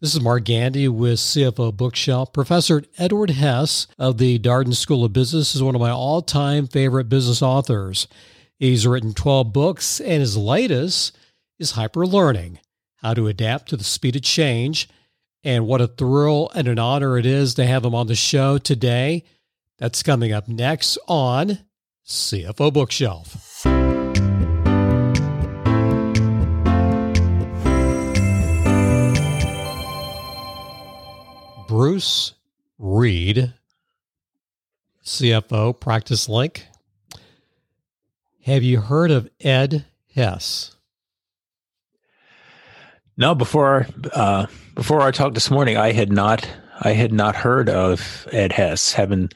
This is Mark Gandy with CFO Bookshelf. Professor Edward Hess of the Darden School of Business is one of my all time favorite business authors. He's written 12 books, and his latest is Hyper Learning How to Adapt to the Speed of Change. And what a thrill and an honor it is to have him on the show today. That's coming up next on CFO Bookshelf. Bruce Reed, CFO, Practice Link. Have you heard of Ed Hess? No, before uh, before our talk this morning, I had not I had not heard of Ed Hess. Having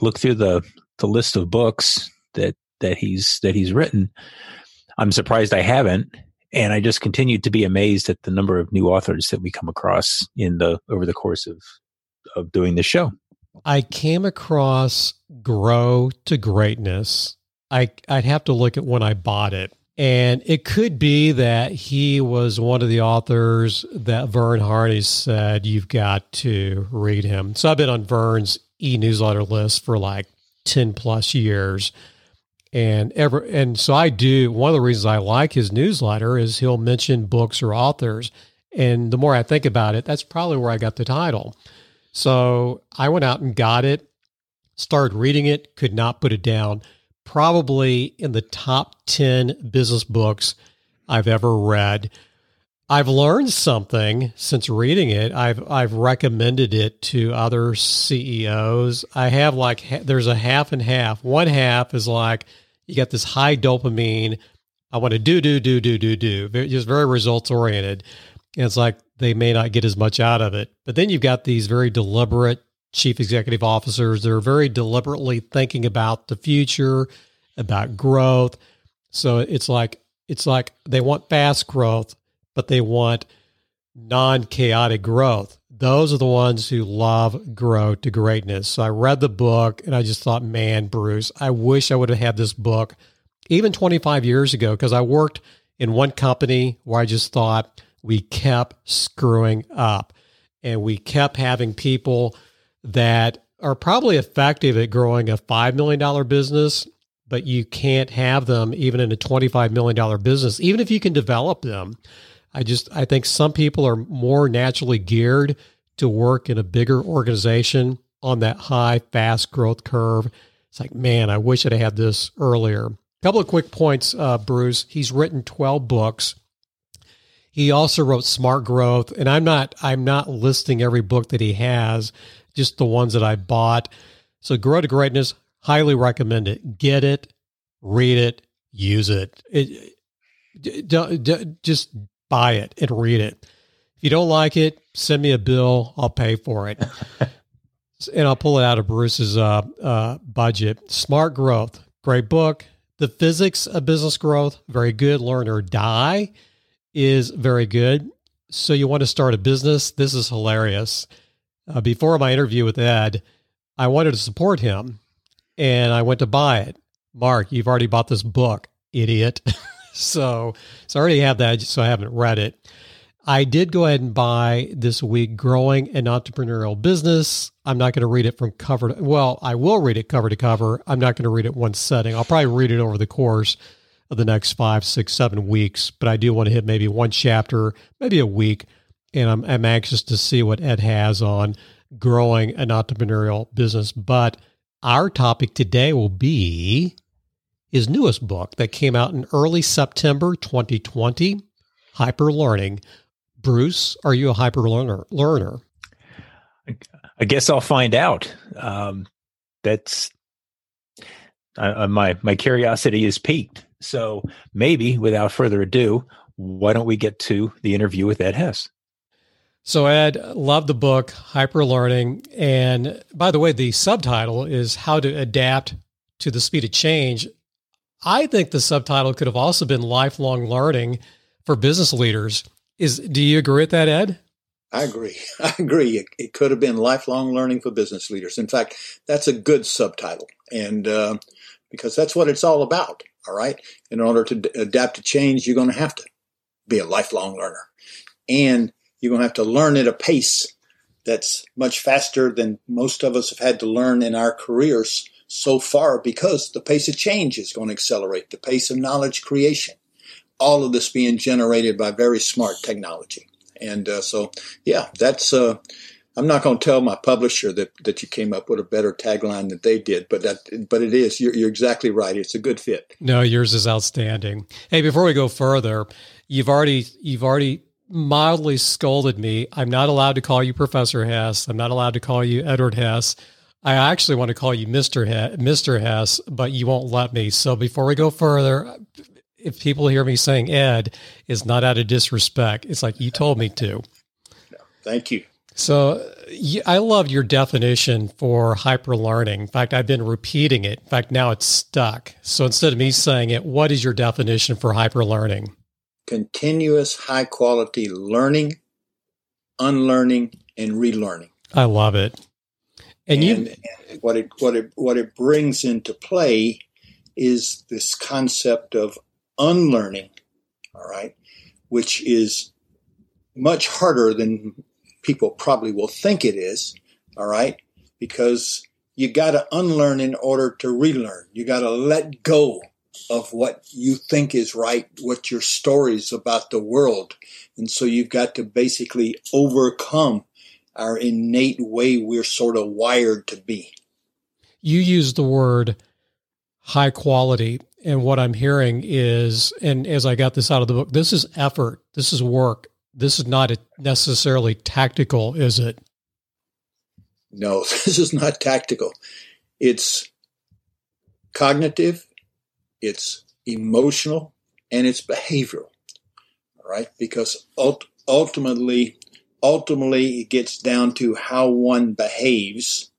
looked through the the list of books that that he's that he's written, I'm surprised I haven't and I just continued to be amazed at the number of new authors that we come across in the over the course of of doing the show. I came across Grow to Greatness. I I'd have to look at when I bought it. And it could be that he was one of the authors that Verne Harnish said you've got to read him. So I've been on Verne's e-newsletter list for like 10 plus years and ever and so I do one of the reasons I like his newsletter is he'll mention books or authors and the more I think about it that's probably where I got the title. So I went out and got it, started reading it, could not put it down. Probably in the top 10 business books I've ever read. I've learned something since reading it. I've I've recommended it to other CEOs. I have like there's a half and half. One half is like you got this high dopamine. I want to do do do do do do. Just very results oriented. And it's like they may not get as much out of it. But then you've got these very deliberate chief executive officers that are very deliberately thinking about the future, about growth. So it's like it's like they want fast growth but they want non chaotic growth. Those are the ones who love grow to greatness. So I read the book and I just thought, man, Bruce, I wish I would have had this book even 25 years ago because I worked in one company where I just thought we kept screwing up and we kept having people that are probably effective at growing a $5 million business, but you can't have them even in a $25 million business, even if you can develop them. I just I think some people are more naturally geared to work in a bigger organization on that high fast growth curve. It's like, man, I wish I'd had this earlier. A couple of quick points, uh, Bruce. He's written 12 books. He also wrote Smart Growth, and I'm not I'm not listing every book that he has, just the ones that I bought. So Grow to Greatness, highly recommend it. Get it, read it, use it. It, just buy it and read it. If you don't like it, send me a bill. I'll pay for it. and I'll pull it out of Bruce's uh, uh, budget. Smart Growth, great book. The Physics of Business Growth, very good. Learn or Die is very good. So you want to start a business? This is hilarious. Uh, before my interview with Ed, I wanted to support him and I went to buy it. Mark, you've already bought this book, idiot. so, so I already have that, so I haven't read it. I did go ahead and buy this week Growing an Entrepreneurial Business. I'm not going to read it from cover to, well, I will read it cover to cover. I'm not going to read it one setting. I'll probably read it over the course of the next five, six, seven weeks, but I do want to hit maybe one chapter, maybe a week. And I'm, I'm anxious to see what Ed has on growing an entrepreneurial business. But our topic today will be his newest book that came out in early September 2020, Hyper Learning. Bruce, are you a hyper learner? learner? I guess I'll find out. Um, that's uh, my my curiosity is piqued. So maybe, without further ado, why don't we get to the interview with Ed Hess? So Ed, love the book Hyper Learning, and by the way, the subtitle is How to Adapt to the Speed of Change. I think the subtitle could have also been lifelong learning for business leaders. Is do you agree with that, Ed? I agree. I agree. It, it could have been lifelong learning for business leaders. In fact, that's a good subtitle, and uh, because that's what it's all about. All right. In order to adapt to change, you're going to have to be a lifelong learner, and you're going to have to learn at a pace that's much faster than most of us have had to learn in our careers so far because the pace of change is going to accelerate, the pace of knowledge creation. All of this being generated by very smart technology. And uh, so, yeah, that's. Uh, I'm not going to tell my publisher that, that you came up with a better tagline than they did, but that but it is. You're, you're exactly right. It's a good fit. No, yours is outstanding. Hey, before we go further, you've already you've already mildly scolded me. I'm not allowed to call you Professor Hess. I'm not allowed to call you Edward Hess. I actually want to call you Mr. Hess, Mr. Hess, but you won't let me. So before we go further, if people hear me saying Ed, is not out of disrespect. It's like you told me to. Thank you. So I love your definition for hyper learning. In fact, I've been repeating it. In fact, now it's stuck. So instead of me saying it, what is your definition for hyper learning? continuous high quality learning, unlearning, and relearning. I love it. And, and you and what it what it what it brings into play is this concept of unlearning, all right, which is much harder than people probably will think it is, all right, because you got to unlearn in order to relearn. You got to let go of what you think is right, what your stories about the world. And so you've got to basically overcome our innate way we're sort of wired to be. You use the word high quality. And what I'm hearing is, and as I got this out of the book, this is effort, this is work. This is not necessarily tactical, is it? No, this is not tactical. It's cognitive, it's emotional, and it's behavioral. All right, because ultimately, ultimately, it gets down to how one behaves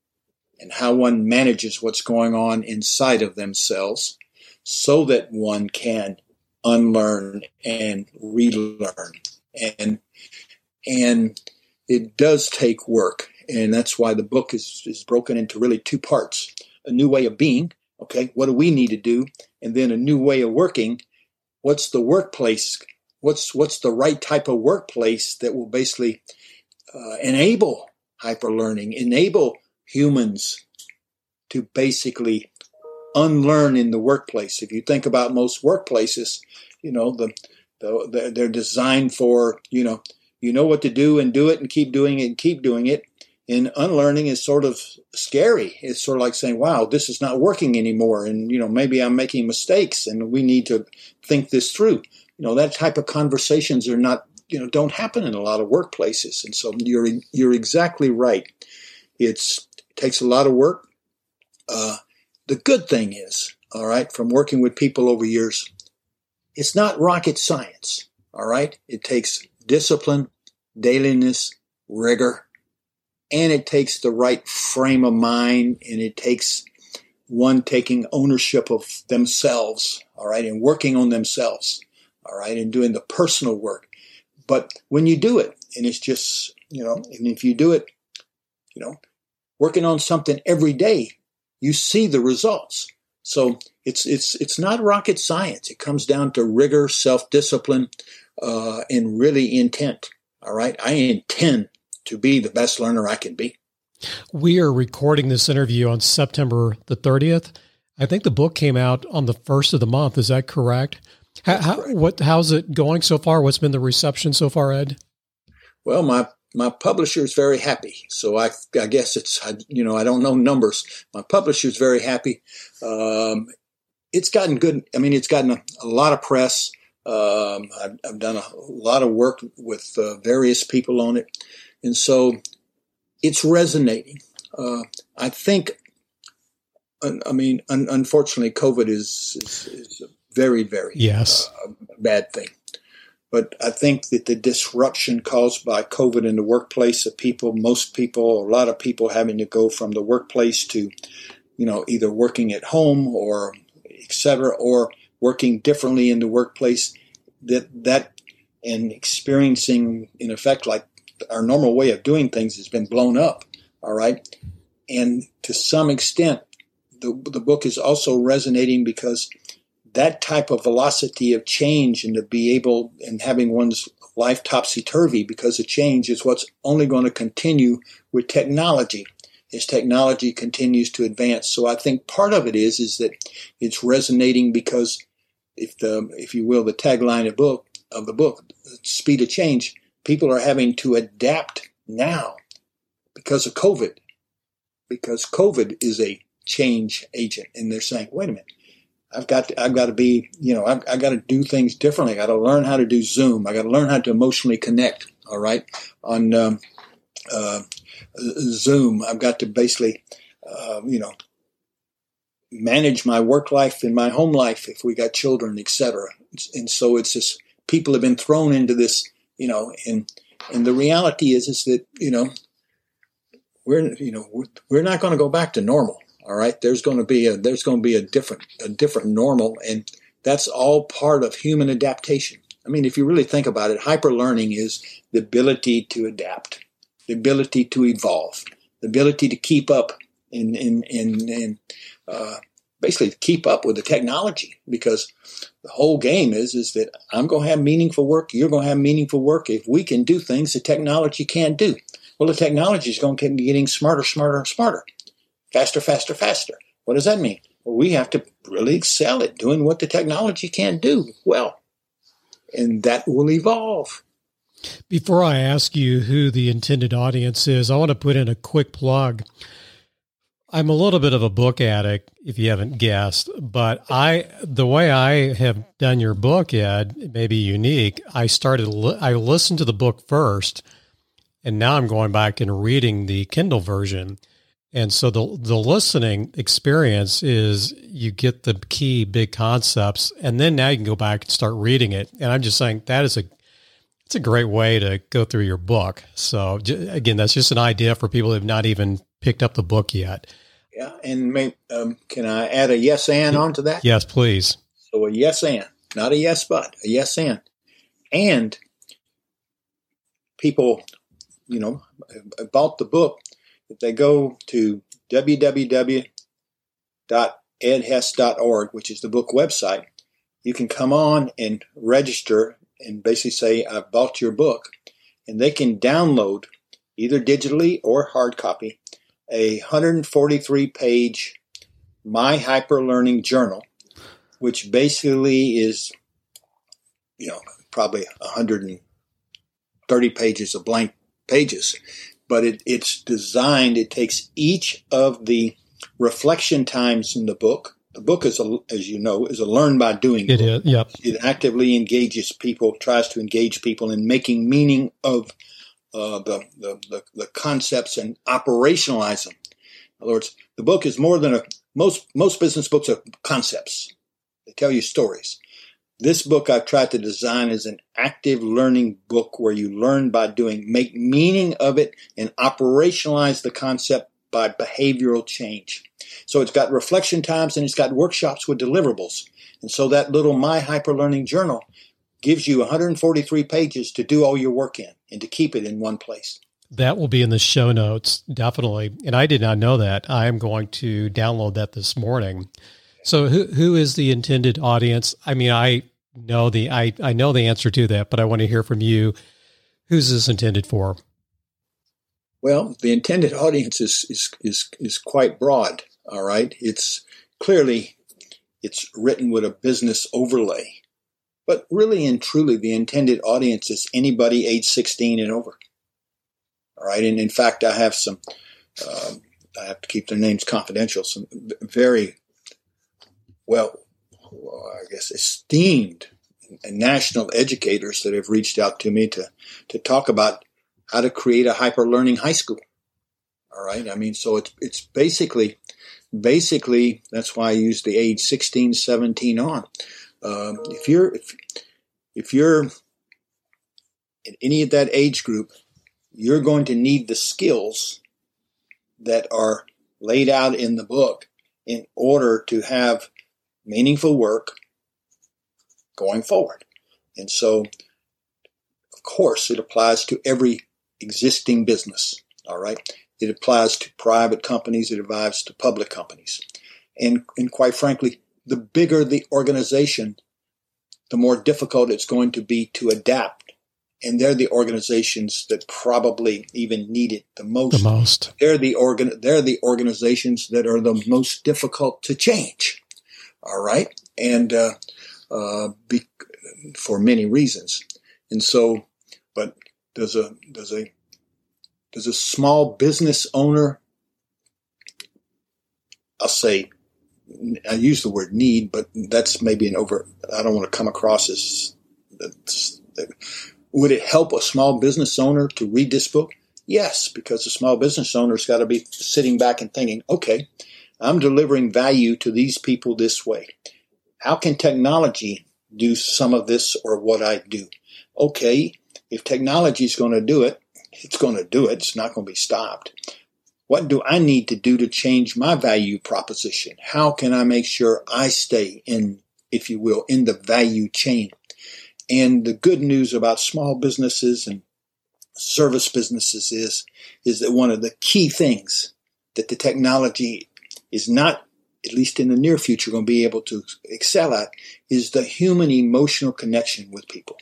and how one manages what's going on inside of themselves, so that one can unlearn and relearn. And and it does take work, and that's why the book is is broken into really two parts: a new way of being. Okay, what do we need to do? and then a new way of working, what's the workplace? What's what's the right type of workplace that will basically uh, enable hyper learning, enable humans to basically unlearn in the workplace. If you think about most workplaces, you know the they're designed for you know you know what to do and do it and keep doing it and keep doing it and unlearning is sort of scary. It's sort of like saying, wow, this is not working anymore. And, you know, maybe I'm making mistakes and we need to think this through. You know, that type of conversations are not, you know, don't happen in a lot of workplaces. And so you're, you're exactly right. It's, it takes a lot of work. Uh, the good thing is, all right, from working with people over years, it's not rocket science. All right. It takes discipline, dailiness, rigor, and it takes the right frame of mind and it takes one taking ownership of themselves all right and working on themselves all right and doing the personal work but when you do it and it's just you know and if you do it you know working on something every day you see the results so it's it's it's not rocket science it comes down to rigor self-discipline uh, and really intent all right i intend to be the best learner I can be. We are recording this interview on September the 30th. I think the book came out on the first of the month. Is that correct? How, how, what how's it going so far? What's been the reception so far, Ed? Well, my my publisher is very happy. So I I guess it's I, you know I don't know numbers. My publisher is very happy. Um, it's gotten good. I mean, it's gotten a, a lot of press. Um, I've, I've, done a lot of work with uh, various people on it. And so it's resonating. Uh, I think, I mean, un- unfortunately, COVID is, is, is, a very, very yes. Uh, bad thing. But I think that the disruption caused by COVID in the workplace of people, most people, a lot of people having to go from the workplace to, you know, either working at home or et cetera, or working differently in the workplace, that that and experiencing in effect like our normal way of doing things has been blown up. All right. And to some extent, the, the book is also resonating because that type of velocity of change and to be able and having one's life topsy turvy because the change is what's only going to continue with technology. As technology continues to advance. So I think part of it is is that it's resonating because if the if you will the tagline of book of the book speed of change people are having to adapt now because of COVID. Because COVID is a change agent. And they're saying wait a minute I've got to, I've got to be, you know, I've, I've got to do things differently. I got to learn how to do Zoom. I got to learn how to emotionally connect. All right, on um, uh, Zoom, I've got to basically, uh, you know, manage my work life and my home life if we got children, etc. And so it's just people have been thrown into this, you know, and and the reality is is that you know we're you know we're, we're not going to go back to normal all right, there's going to be a there's going to be a different a different normal, and that's all part of human adaptation. I mean, if you really think about it, hyper learning is the ability to adapt, the ability to evolve, the ability to keep up and and and, uh, basically keep up with the technology because the whole game is is that I'm going to have meaningful work, you're going to have meaningful work if we can do things the technology can't do. Well, the technology is going to keep getting smarter, smarter, and smarter faster, faster, faster. What does that mean? Well, we have to really excel at doing what the technology can't do well. And that will evolve. Before I ask you who the intended audience is, I want to put in a quick plug. I'm a little bit of a book addict, if you haven't guessed, but I the way I have done your book, Ed, may be unique. I started I listened to the book first, and now I'm going back and reading the Kindle version. And so the the listening experience is you get the key big concepts, and then now you can go back and start reading it. And I'm just saying that is a it's a great way to go through your book. So again, that's just an idea for people who have not even picked up the book yet. Yeah, and may, um, can I add a yes and onto that? Yes, please. So a yes and, not a yes but, a yes and, and people, you know, bought the book if they go to www.edhess.org, which is the book website, you can come on and register and basically say, I've bought your book. And they can download, either digitally or hard copy, a 143 page My Hyper Learning Journal, which basically is, you know, probably 130 pages of blank pages but it, it's designed, it takes each of the reflection times in the book. The book is, a, as you know, is a learn by doing. It book. is, yep. It actively engages people, tries to engage people in making meaning of uh, the, the, the, the concepts and operationalize them. In other words, the book is more than a most most business books are concepts. They tell you stories. This book I've tried to design as an active learning book where you learn by doing, make meaning of it, and operationalize the concept by behavioral change. So it's got reflection times and it's got workshops with deliverables. And so that little My Hyper Learning Journal gives you 143 pages to do all your work in and to keep it in one place. That will be in the show notes, definitely. And I did not know that. I am going to download that this morning. So who who is the intended audience? I mean, I know the I, I know the answer to that, but I want to hear from you. Who's this intended for? Well, the intended audience is is is, is quite broad. All right, it's clearly it's written with a business overlay, but really and truly, the intended audience is anybody age sixteen and over. All right, and in fact, I have some. Um, I have to keep their names confidential. Some very well I guess, esteemed national educators that have reached out to me to, to talk about how to create a hyper learning high school. All right. I mean, so it's, it's basically, basically, that's why I use the age 16, 17 on. Um, if you're, if, if you're in any of that age group, you're going to need the skills that are laid out in the book in order to have meaningful work going forward. And so, of course, it applies to every existing business. All right. It applies to private companies. It applies to public companies. And, and quite frankly, the bigger the organization, the more difficult it's going to be to adapt and they're the organizations that probably even need it the most. The most. They're the organ. They're the organizations that are the most difficult to change. All right, and uh, uh, be, for many reasons, and so, but does a does a does a small business owner? I'll say. I use the word need, but that's maybe an over. I don't want to come across as would it help a small business owner to read this book? Yes, because the small business owner's got to be sitting back and thinking, okay, I'm delivering value to these people this way. How can technology do some of this or what I do? Okay, if technology is going to do it, it's going to do it. It's not going to be stopped. What do I need to do to change my value proposition? How can I make sure I stay in, if you will, in the value chain? And the good news about small businesses and service businesses is, is that one of the key things that the technology is not, at least in the near future, going to be able to excel at is the human emotional connection with people.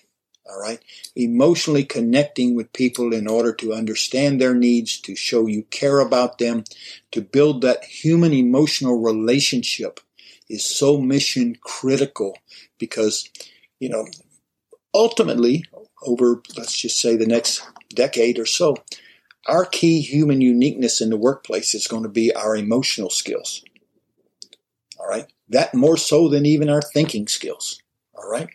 All right. Emotionally connecting with people in order to understand their needs, to show you care about them, to build that human emotional relationship is so mission critical because, you know, ultimately, over let's just say the next decade or so, our key human uniqueness in the workplace is going to be our emotional skills. All right. That more so than even our thinking skills. All right.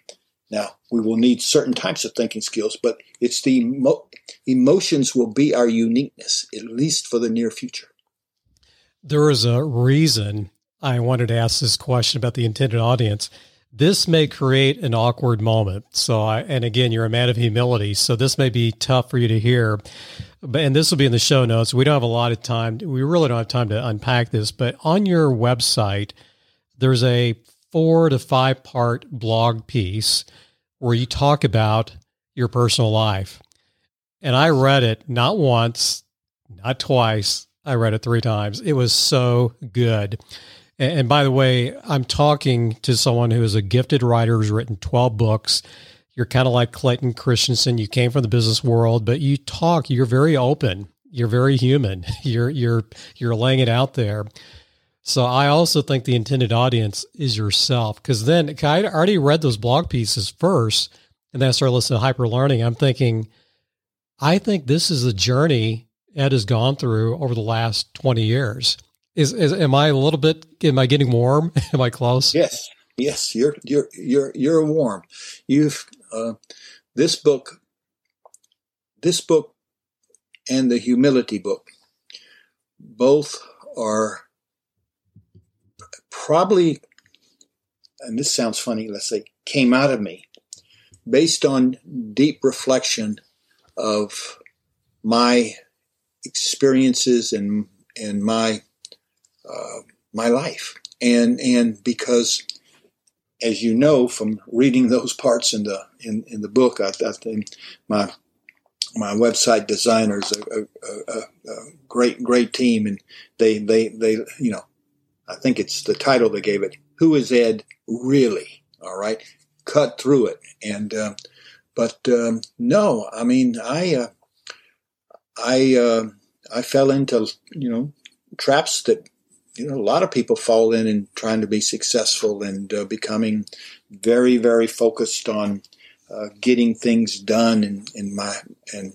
Now, we will need certain types of thinking skills, but it's the emo- emotions will be our uniqueness, at least for the near future. There is a reason I wanted to ask this question about the intended audience this may create an awkward moment. So, I, and again, you're a man of humility. So, this may be tough for you to hear. And this will be in the show notes. We don't have a lot of time. We really don't have time to unpack this. But on your website, there's a four to five part blog piece where you talk about your personal life. And I read it not once, not twice. I read it three times. It was so good. And by the way, I'm talking to someone who is a gifted writer who's written 12 books. You're kind of like Clayton Christensen. You came from the business world, but you talk, you're very open. You're very human. You're you're you're laying it out there. So I also think the intended audience is yourself because then I already read those blog pieces first, and then I started listening to hyper learning. I'm thinking, I think this is a journey Ed has gone through over the last 20 years. Is, is am I a little bit? Am I getting warm? am I close? Yes, yes. You're you're you're you're warm. You've uh, this book, this book, and the humility book, both are probably, and this sounds funny. Let's say came out of me based on deep reflection of my experiences and and my uh, my life. And and because, as you know from reading those parts in the in, in the book, I, I think my my website designers a, a, a, great great team, and they they they you know, I think it's the title they gave it. Who is Ed really? All right, cut through it, and uh, but um, no, I mean I uh, I uh, I fell into you know traps that you know, a lot of people fall in and trying to be successful and uh, becoming very, very focused on uh, getting things done in, in my and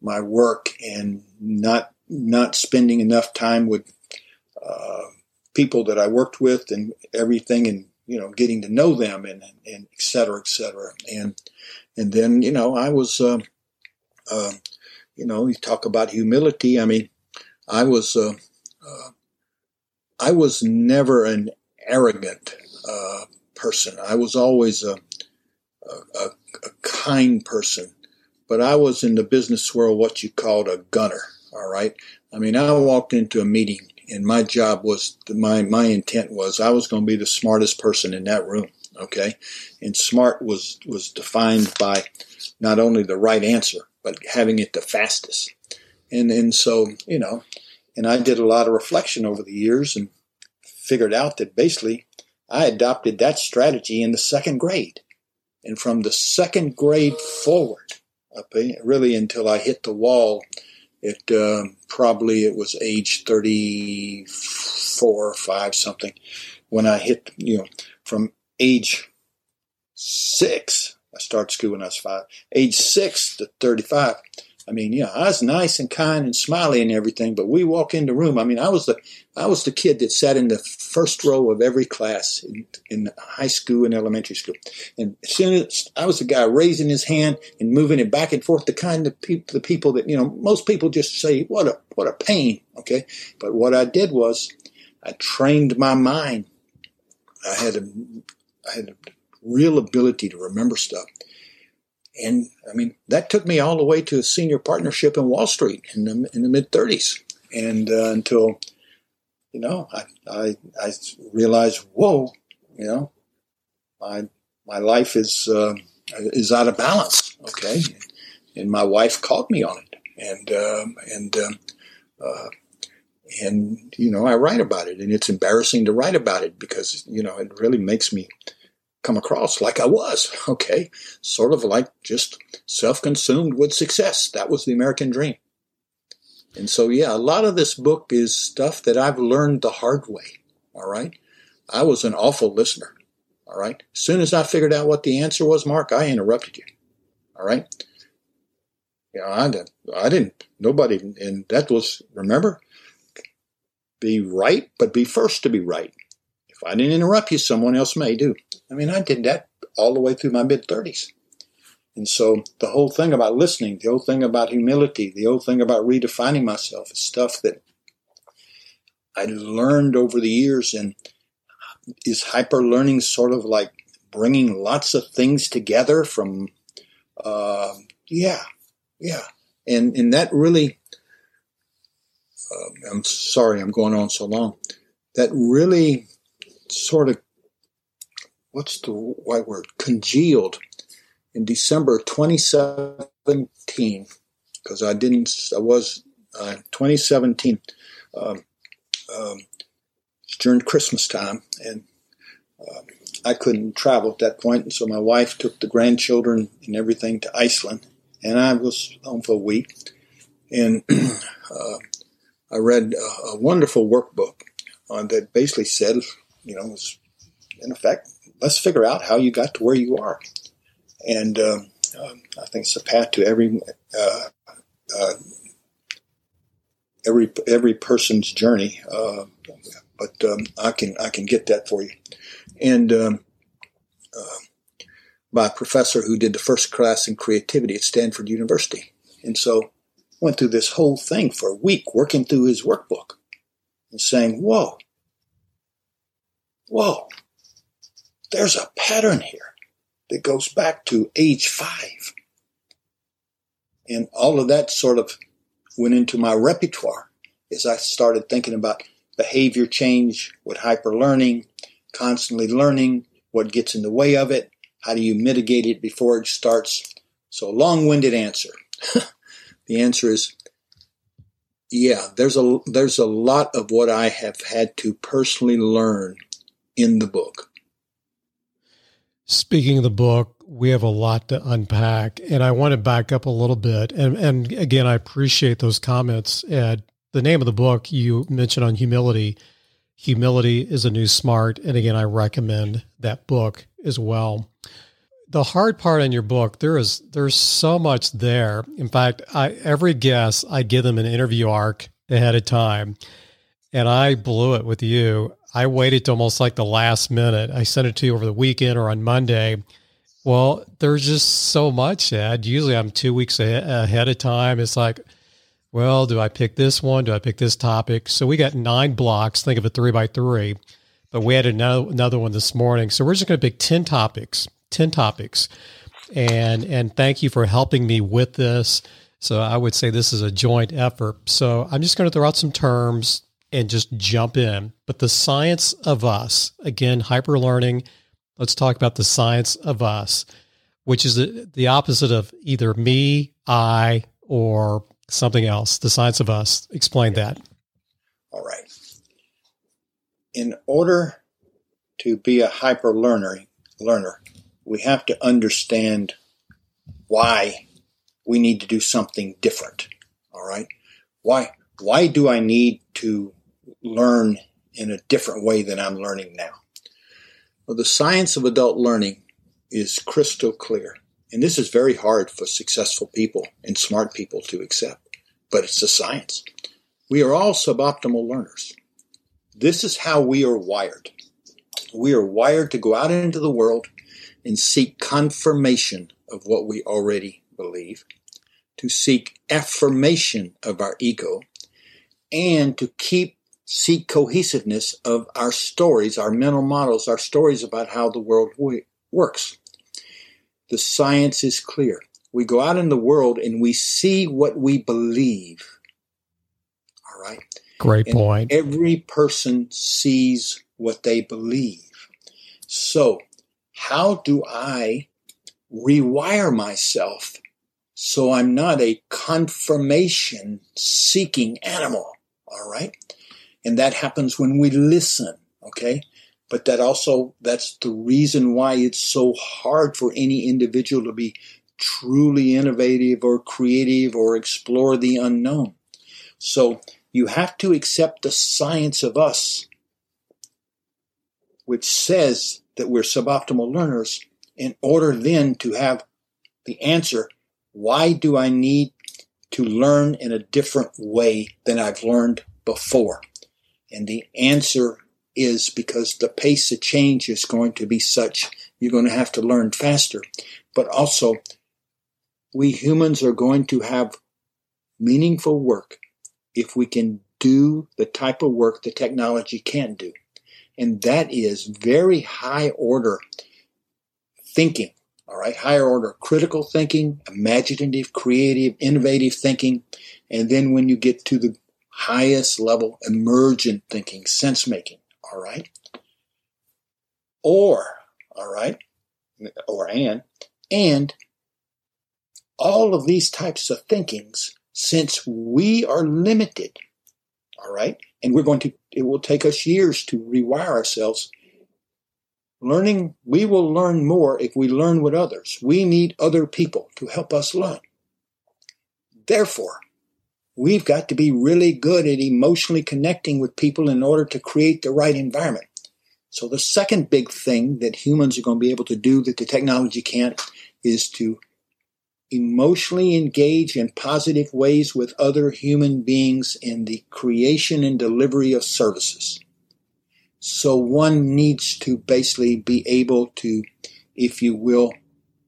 my work and not not spending enough time with uh, people that I worked with and everything and you know getting to know them and and et cetera, et cetera. And and then you know I was uh, uh, you know you talk about humility. I mean I was uh, uh, I was never an arrogant uh, person. I was always a, a, a, kind person, but I was in the business world what you called a gunner. All right. I mean, I walked into a meeting and my job was my my intent was I was going to be the smartest person in that room. Okay, and smart was was defined by not only the right answer but having it the fastest. And and so you know, and I did a lot of reflection over the years and figured out that basically I adopted that strategy in the second grade. And from the second grade forward, really until I hit the wall. It uh, probably it was age thirty four or five something when I hit you know from age six. I started school when I was five. Age six to thirty five. I mean, yeah, I was nice and kind and smiley and everything, but we walk in the room. I mean, I was the I was the kid that sat in the first row of every class in, in high school and elementary school. And as soon as I was the guy raising his hand and moving it back and forth, the kind of people, the people that, you know, most people just say, what a, what a pain. Okay. But what I did was I trained my mind. I had a, I had a real ability to remember stuff. And I mean, that took me all the way to a senior partnership in Wall Street in the, in the mid 30s. And uh, until, you know, I, I, I realized, whoa, you know, my, my life is, uh, is out of balance. Okay. And my wife called me on it. And, um, and, um, uh, and, you know, I write about it and it's embarrassing to write about it because, you know, it really makes me, come across like I was, okay? Sort of like just self consumed with success. That was the American dream. And so, yeah, a lot of this book is stuff that I've learned the hard way, all right? I was an awful listener, all right? As soon as I figured out what the answer was, Mark, I interrupted you, all right? You know, I, didn't, I didn't, nobody, and that was, remember, be right, but be first to be right. If I didn't interrupt you, someone else may do. I mean, I did that all the way through my mid 30s. And so the whole thing about listening, the whole thing about humility, the whole thing about redefining myself is stuff that I learned over the years. And is hyper learning sort of like bringing lots of things together from, uh, yeah, yeah. And, and that really, uh, I'm sorry I'm going on so long. That really sort of what's the white word? Congealed in December 2017 because I didn't I was uh, 2017 um, um, during Christmas time and uh, I couldn't travel at that point and so my wife took the grandchildren and everything to Iceland and I was home for a week and uh, I read a, a wonderful workbook uh, that basically said you know was in effect let's figure out how you got to where you are. And um, uh, I think it's a path to every uh, uh, every every person's journey. Uh, but um, I can I can get that for you. And um, uh, by a professor who did the first class in creativity at Stanford University, and so went through this whole thing for a week, working through his workbook and saying, "Whoa, whoa." there's a pattern here that goes back to age five. And all of that sort of went into my repertoire as I started thinking about behavior change with hyper learning, constantly learning, what gets in the way of it, how do you mitigate it before it starts. So, long winded answer. the answer is yeah, there's a, there's a lot of what I have had to personally learn in the book. Speaking of the book, we have a lot to unpack, and I want to back up a little bit. And, and again, I appreciate those comments. Ed, the name of the book you mentioned on humility, humility is a new smart, and again, I recommend that book as well. The hard part in your book, there is there's so much there. In fact, I every guest I give them an interview arc ahead of time, and I blew it with you. I waited to almost like the last minute. I sent it to you over the weekend or on Monday. Well, there's just so much, Ed. Usually I'm two weeks ahead of time. It's like, well, do I pick this one? Do I pick this topic? So we got nine blocks. Think of it three by three. But we had another, another one this morning. So we're just going to pick 10 topics, 10 topics. And, and thank you for helping me with this. So I would say this is a joint effort. So I'm just going to throw out some terms, and just jump in. But the science of us, again, hyper learning, let's talk about the science of us, which is the, the opposite of either me, I, or something else. The science of us. Explain that. All right. In order to be a hyper learner, learner, we have to understand why we need to do something different. All right. Why, why do I need to learn in a different way than I'm learning now? Well, the science of adult learning is crystal clear. And this is very hard for successful people and smart people to accept, but it's a science. We are all suboptimal learners. This is how we are wired. We are wired to go out into the world and seek confirmation of what we already believe, to seek affirmation of our ego, and to keep seek cohesiveness of our stories, our mental models, our stories about how the world works. The science is clear. We go out in the world and we see what we believe. All right. Great and point. Every person sees what they believe. So, how do I rewire myself so I'm not a confirmation seeking animal? All right. And that happens when we listen. Okay but that also that's the reason why it's so hard for any individual to be truly innovative or creative or explore the unknown so you have to accept the science of us which says that we're suboptimal learners in order then to have the answer why do i need to learn in a different way than i've learned before and the answer is because the pace of change is going to be such you're going to have to learn faster. But also, we humans are going to have meaningful work if we can do the type of work the technology can do. And that is very high order thinking. All right. Higher order critical thinking, imaginative, creative, innovative thinking. And then when you get to the highest level, emergent thinking, sense making all right? Or, all right, or and, and all of these types of thinkings, since we are limited, all right, and we're going to, it will take us years to rewire ourselves. Learning, we will learn more if we learn with others. We need other people to help us learn. Therefore, we've got to be really good at emotionally connecting with people in order to create the right environment. So the second big thing that humans are going to be able to do that the technology can't is to emotionally engage in positive ways with other human beings in the creation and delivery of services. So one needs to basically be able to, if you will,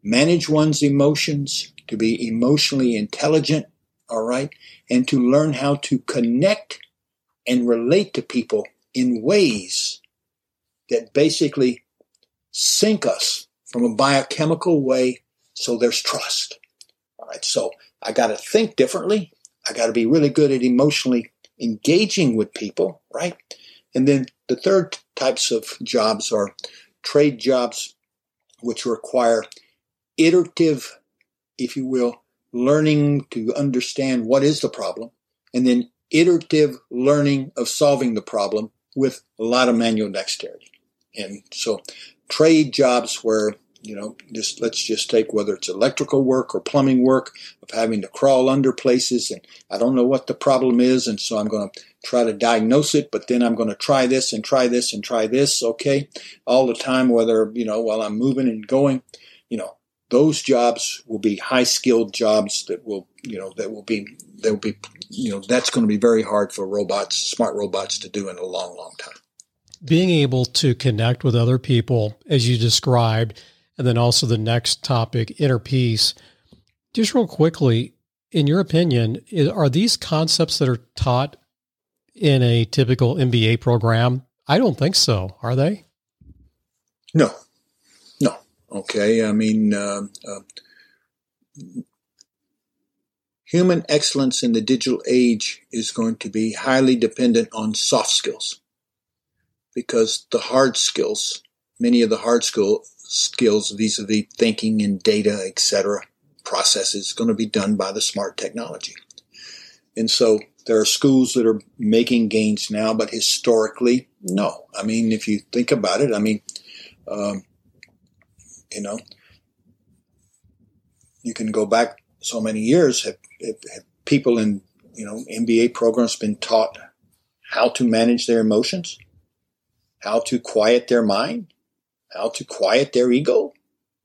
manage one's emotions, to be emotionally intelligent, all right, and to learn how to connect and relate to people in ways that basically sync us from a biochemical way so there's trust. All right, so I got to think differently. I got to be really good at emotionally engaging with people, right? And then the third types of jobs are trade jobs, which require iterative, if you will, learning to understand what is the problem, and then iterative learning of solving the problem with a lot of manual dexterity. And so trade jobs where, you know, just let's just take whether it's electrical work or plumbing work of having to crawl under places and I don't know what the problem is. And so I'm going to try to diagnose it, but then I'm going to try this and try this and try this. Okay. All the time, whether, you know, while I'm moving and going, you know, those jobs will be high skilled jobs that will you know that will be that will be you know that's going to be very hard for robots smart robots to do in a long long time. Being able to connect with other people as you described and then also the next topic inner peace. Just real quickly in your opinion are these concepts that are taught in a typical mba program? I don't think so. Are they? No Okay, I mean, uh, uh, human excellence in the digital age is going to be highly dependent on soft skills because the hard skills, many of the hard skill skills vis-a-vis thinking and data, etc., processes, going to be done by the smart technology. And so there are schools that are making gains now, but historically, no. I mean, if you think about it, I mean, um, you know, you can go back so many years have, have, have people in you know MBA programs been taught how to manage their emotions, how to quiet their mind, how to quiet their ego,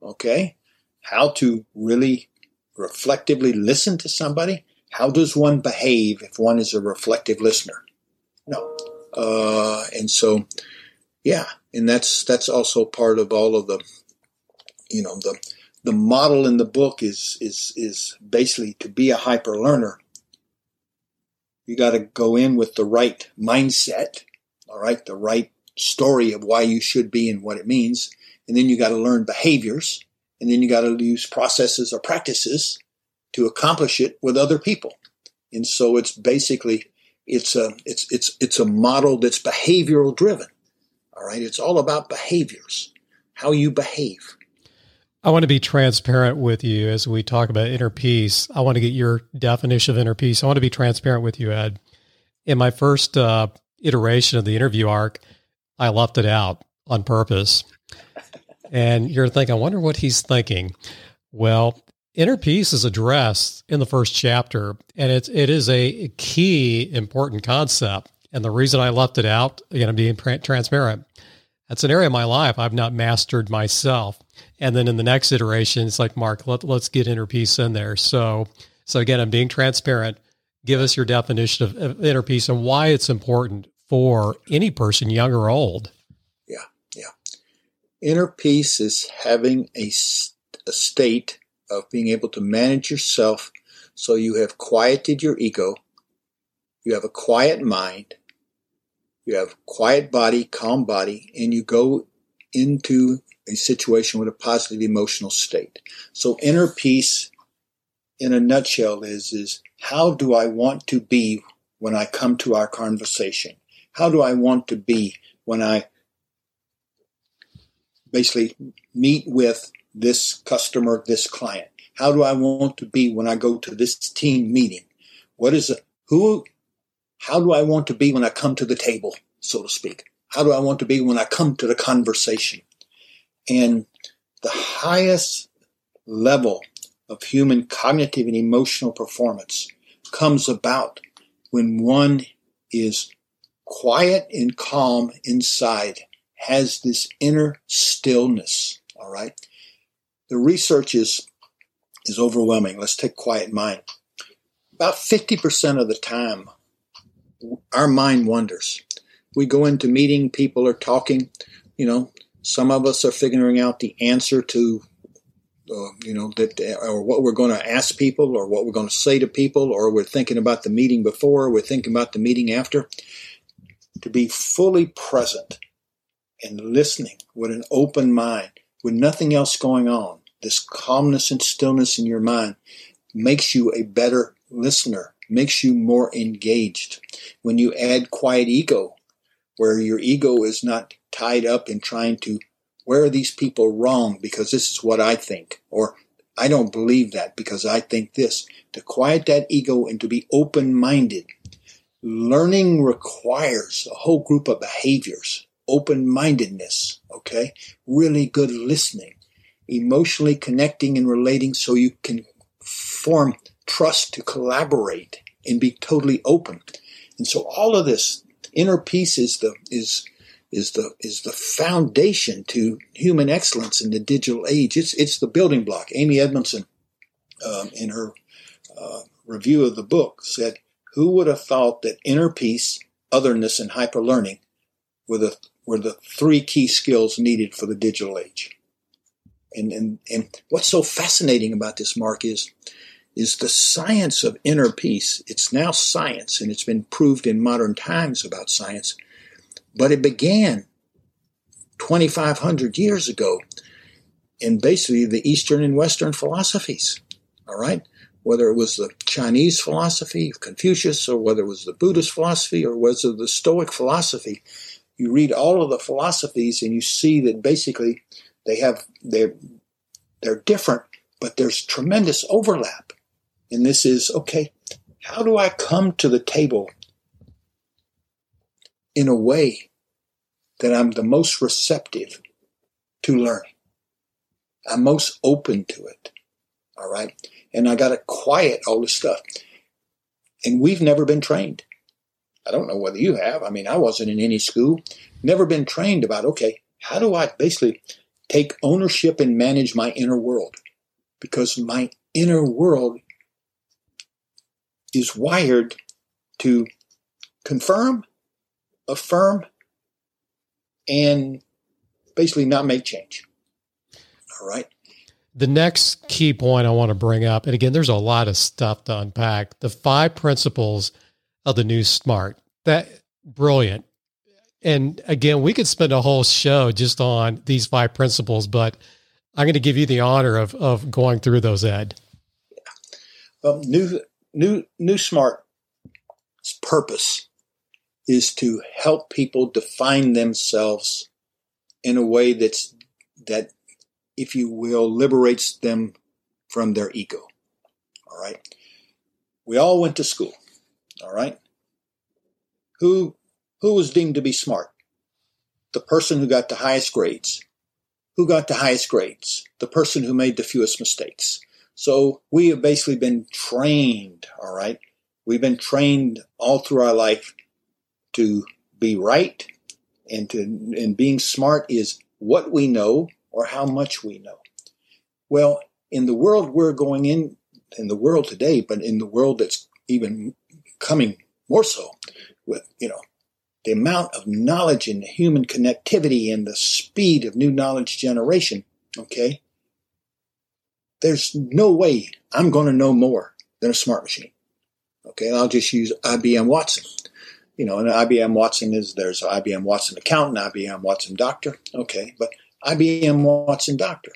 okay, how to really reflectively listen to somebody. How does one behave if one is a reflective listener? No, uh, and so yeah, and that's that's also part of all of the you know the the model in the book is is is basically to be a hyper learner. You got to go in with the right mindset all right the right story of why you should be and what it means. And then you got to learn behaviors. And then you got to use processes or practices to accomplish it with other people. And so it's basically it's a it's it's it's a model that's behavioral driven all right? It's all about behaviors how you behave I want to be transparent with you as we talk about inner peace. I want to get your definition of inner peace. I want to be transparent with you, Ed. In my first uh, iteration of the interview arc, I left it out on purpose. And you're thinking, I wonder what he's thinking. Well, inner peace is addressed in the first chapter, and it's it is a key important concept. And the reason I left it out, again, I'm being transparent. That's an area of my life I've not mastered myself. And then in the next iteration, it's like, Mark, let, let's get inner peace in there. So, so again, I'm being transparent. Give us your definition of, of inner peace and why it's important for any person, young or old. Yeah, yeah. Inner peace is having a, a state of being able to manage yourself so you have quieted your ego, you have a quiet mind, you have quiet body, calm body, and you go into a situation with a positive emotional state. So inner peace in a nutshell is, is how do I want to be when I come to our conversation? How do I want to be when I basically meet with this customer, this client? How do I want to be when I go to this team meeting? What is? Who, how do I want to be when I come to the table, so to speak? How do I want to be when I come to the conversation? And the highest level of human cognitive and emotional performance comes about when one is quiet and calm inside, has this inner stillness. All right. The research is, is overwhelming. Let's take quiet mind. About 50% of the time, our mind wanders. We go into meeting, people are talking, you know, some of us are figuring out the answer to, uh, you know, that or what we're going to ask people, or what we're going to say to people, or we're thinking about the meeting before, we're thinking about the meeting after. To be fully present and listening with an open mind, with nothing else going on, this calmness and stillness in your mind makes you a better listener, makes you more engaged. When you add quiet ego, where your ego is not tied up in trying to, where are these people wrong because this is what I think, or I don't believe that because I think this. To quiet that ego and to be open minded. Learning requires a whole group of behaviors. Open mindedness, okay? Really good listening. Emotionally connecting and relating so you can form trust to collaborate and be totally open. And so all of this, inner peace is the, is is the is the foundation to human excellence in the digital age. It's it's the building block. Amy Edmondson, um, in her uh, review of the book, said, "Who would have thought that inner peace, otherness, and hyper learning were the were the three key skills needed for the digital age?" And and and what's so fascinating about this, Mark, is is the science of inner peace. It's now science, and it's been proved in modern times about science but it began 2,500 years ago in basically the Eastern and Western philosophies. All right? Whether it was the Chinese philosophy of Confucius, or whether it was the Buddhist philosophy, or whether the Stoic philosophy, you read all of the philosophies and you see that basically they have they're they're different, but there's tremendous overlap. And this is okay, how do I come to the table in a way that I'm the most receptive to learning. I'm most open to it. All right. And I got to quiet all this stuff. And we've never been trained. I don't know whether you have. I mean, I wasn't in any school, never been trained about, okay, how do I basically take ownership and manage my inner world? Because my inner world is wired to confirm, affirm, and basically not make change. All right. The next key point I want to bring up, and again, there's a lot of stuff to unpack. The five principles of the new smart. That brilliant. And again, we could spend a whole show just on these five principles, but I'm going to give you the honor of of going through those, Ed. Um, new new new smart's purpose is to help people define themselves in a way that's that if you will, liberates them from their ego. All right. We all went to school. All right. Who who was deemed to be smart? The person who got the highest grades. Who got the highest grades? The person who made the fewest mistakes. So we have basically been trained, all right? We've been trained all through our life to be right and to and being smart is what we know or how much we know. Well, in the world we're going in, in the world today, but in the world that's even coming more so with, you know, the amount of knowledge and human connectivity and the speed of new knowledge generation, okay, there's no way I'm going to know more than a smart machine. Okay, I'll just use IBM Watson. You know, and IBM Watson is there's IBM Watson accountant, IBM Watson doctor. Okay, but IBM Watson Doctor.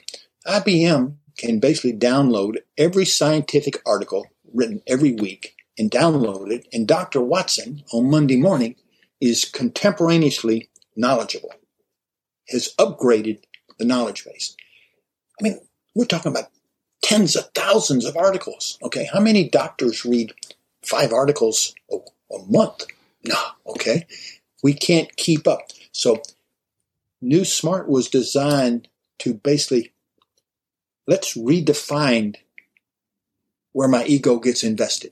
IBM can basically download every scientific article written every week and download it, and Dr. Watson on Monday morning is contemporaneously knowledgeable, has upgraded the knowledge base. I mean, we're talking about tens of thousands of articles. Okay, how many doctors read five articles a, a month? No, okay. We can't keep up. So New Smart was designed to basically let's redefine where my ego gets invested.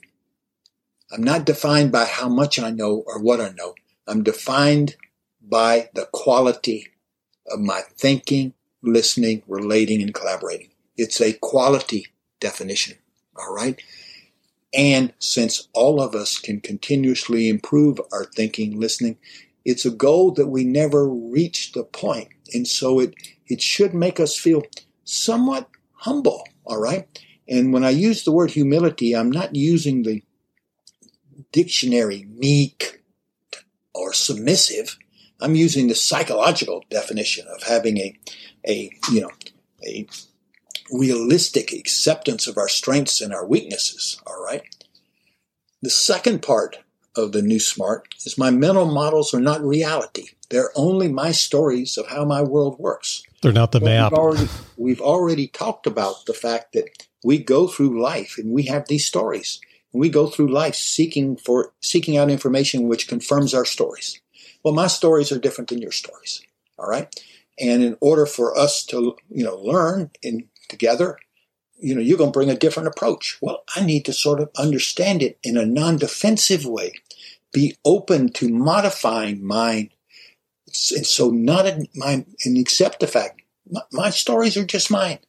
I'm not defined by how much I know or what I know. I'm defined by the quality of my thinking, listening, relating, and collaborating. It's a quality definition. All right. And since all of us can continuously improve our thinking, listening, it's a goal that we never reach the point. And so it, it should make us feel somewhat humble, all right? And when I use the word humility, I'm not using the dictionary meek or submissive. I'm using the psychological definition of having a, a, you know, a realistic acceptance of our strengths and our weaknesses, all right? The second part of the new smart is my mental models are not reality. They're only my stories of how my world works. They're not the map. We've already, we've already talked about the fact that we go through life and we have these stories. And we go through life seeking for seeking out information which confirms our stories. Well, my stories are different than your stories. All right. And in order for us to, you know, learn in together you know, you're going to bring a different approach. Well, I need to sort of understand it in a non defensive way, be open to modifying mine. And so, not in my, and accept the fact my, my stories are just mine.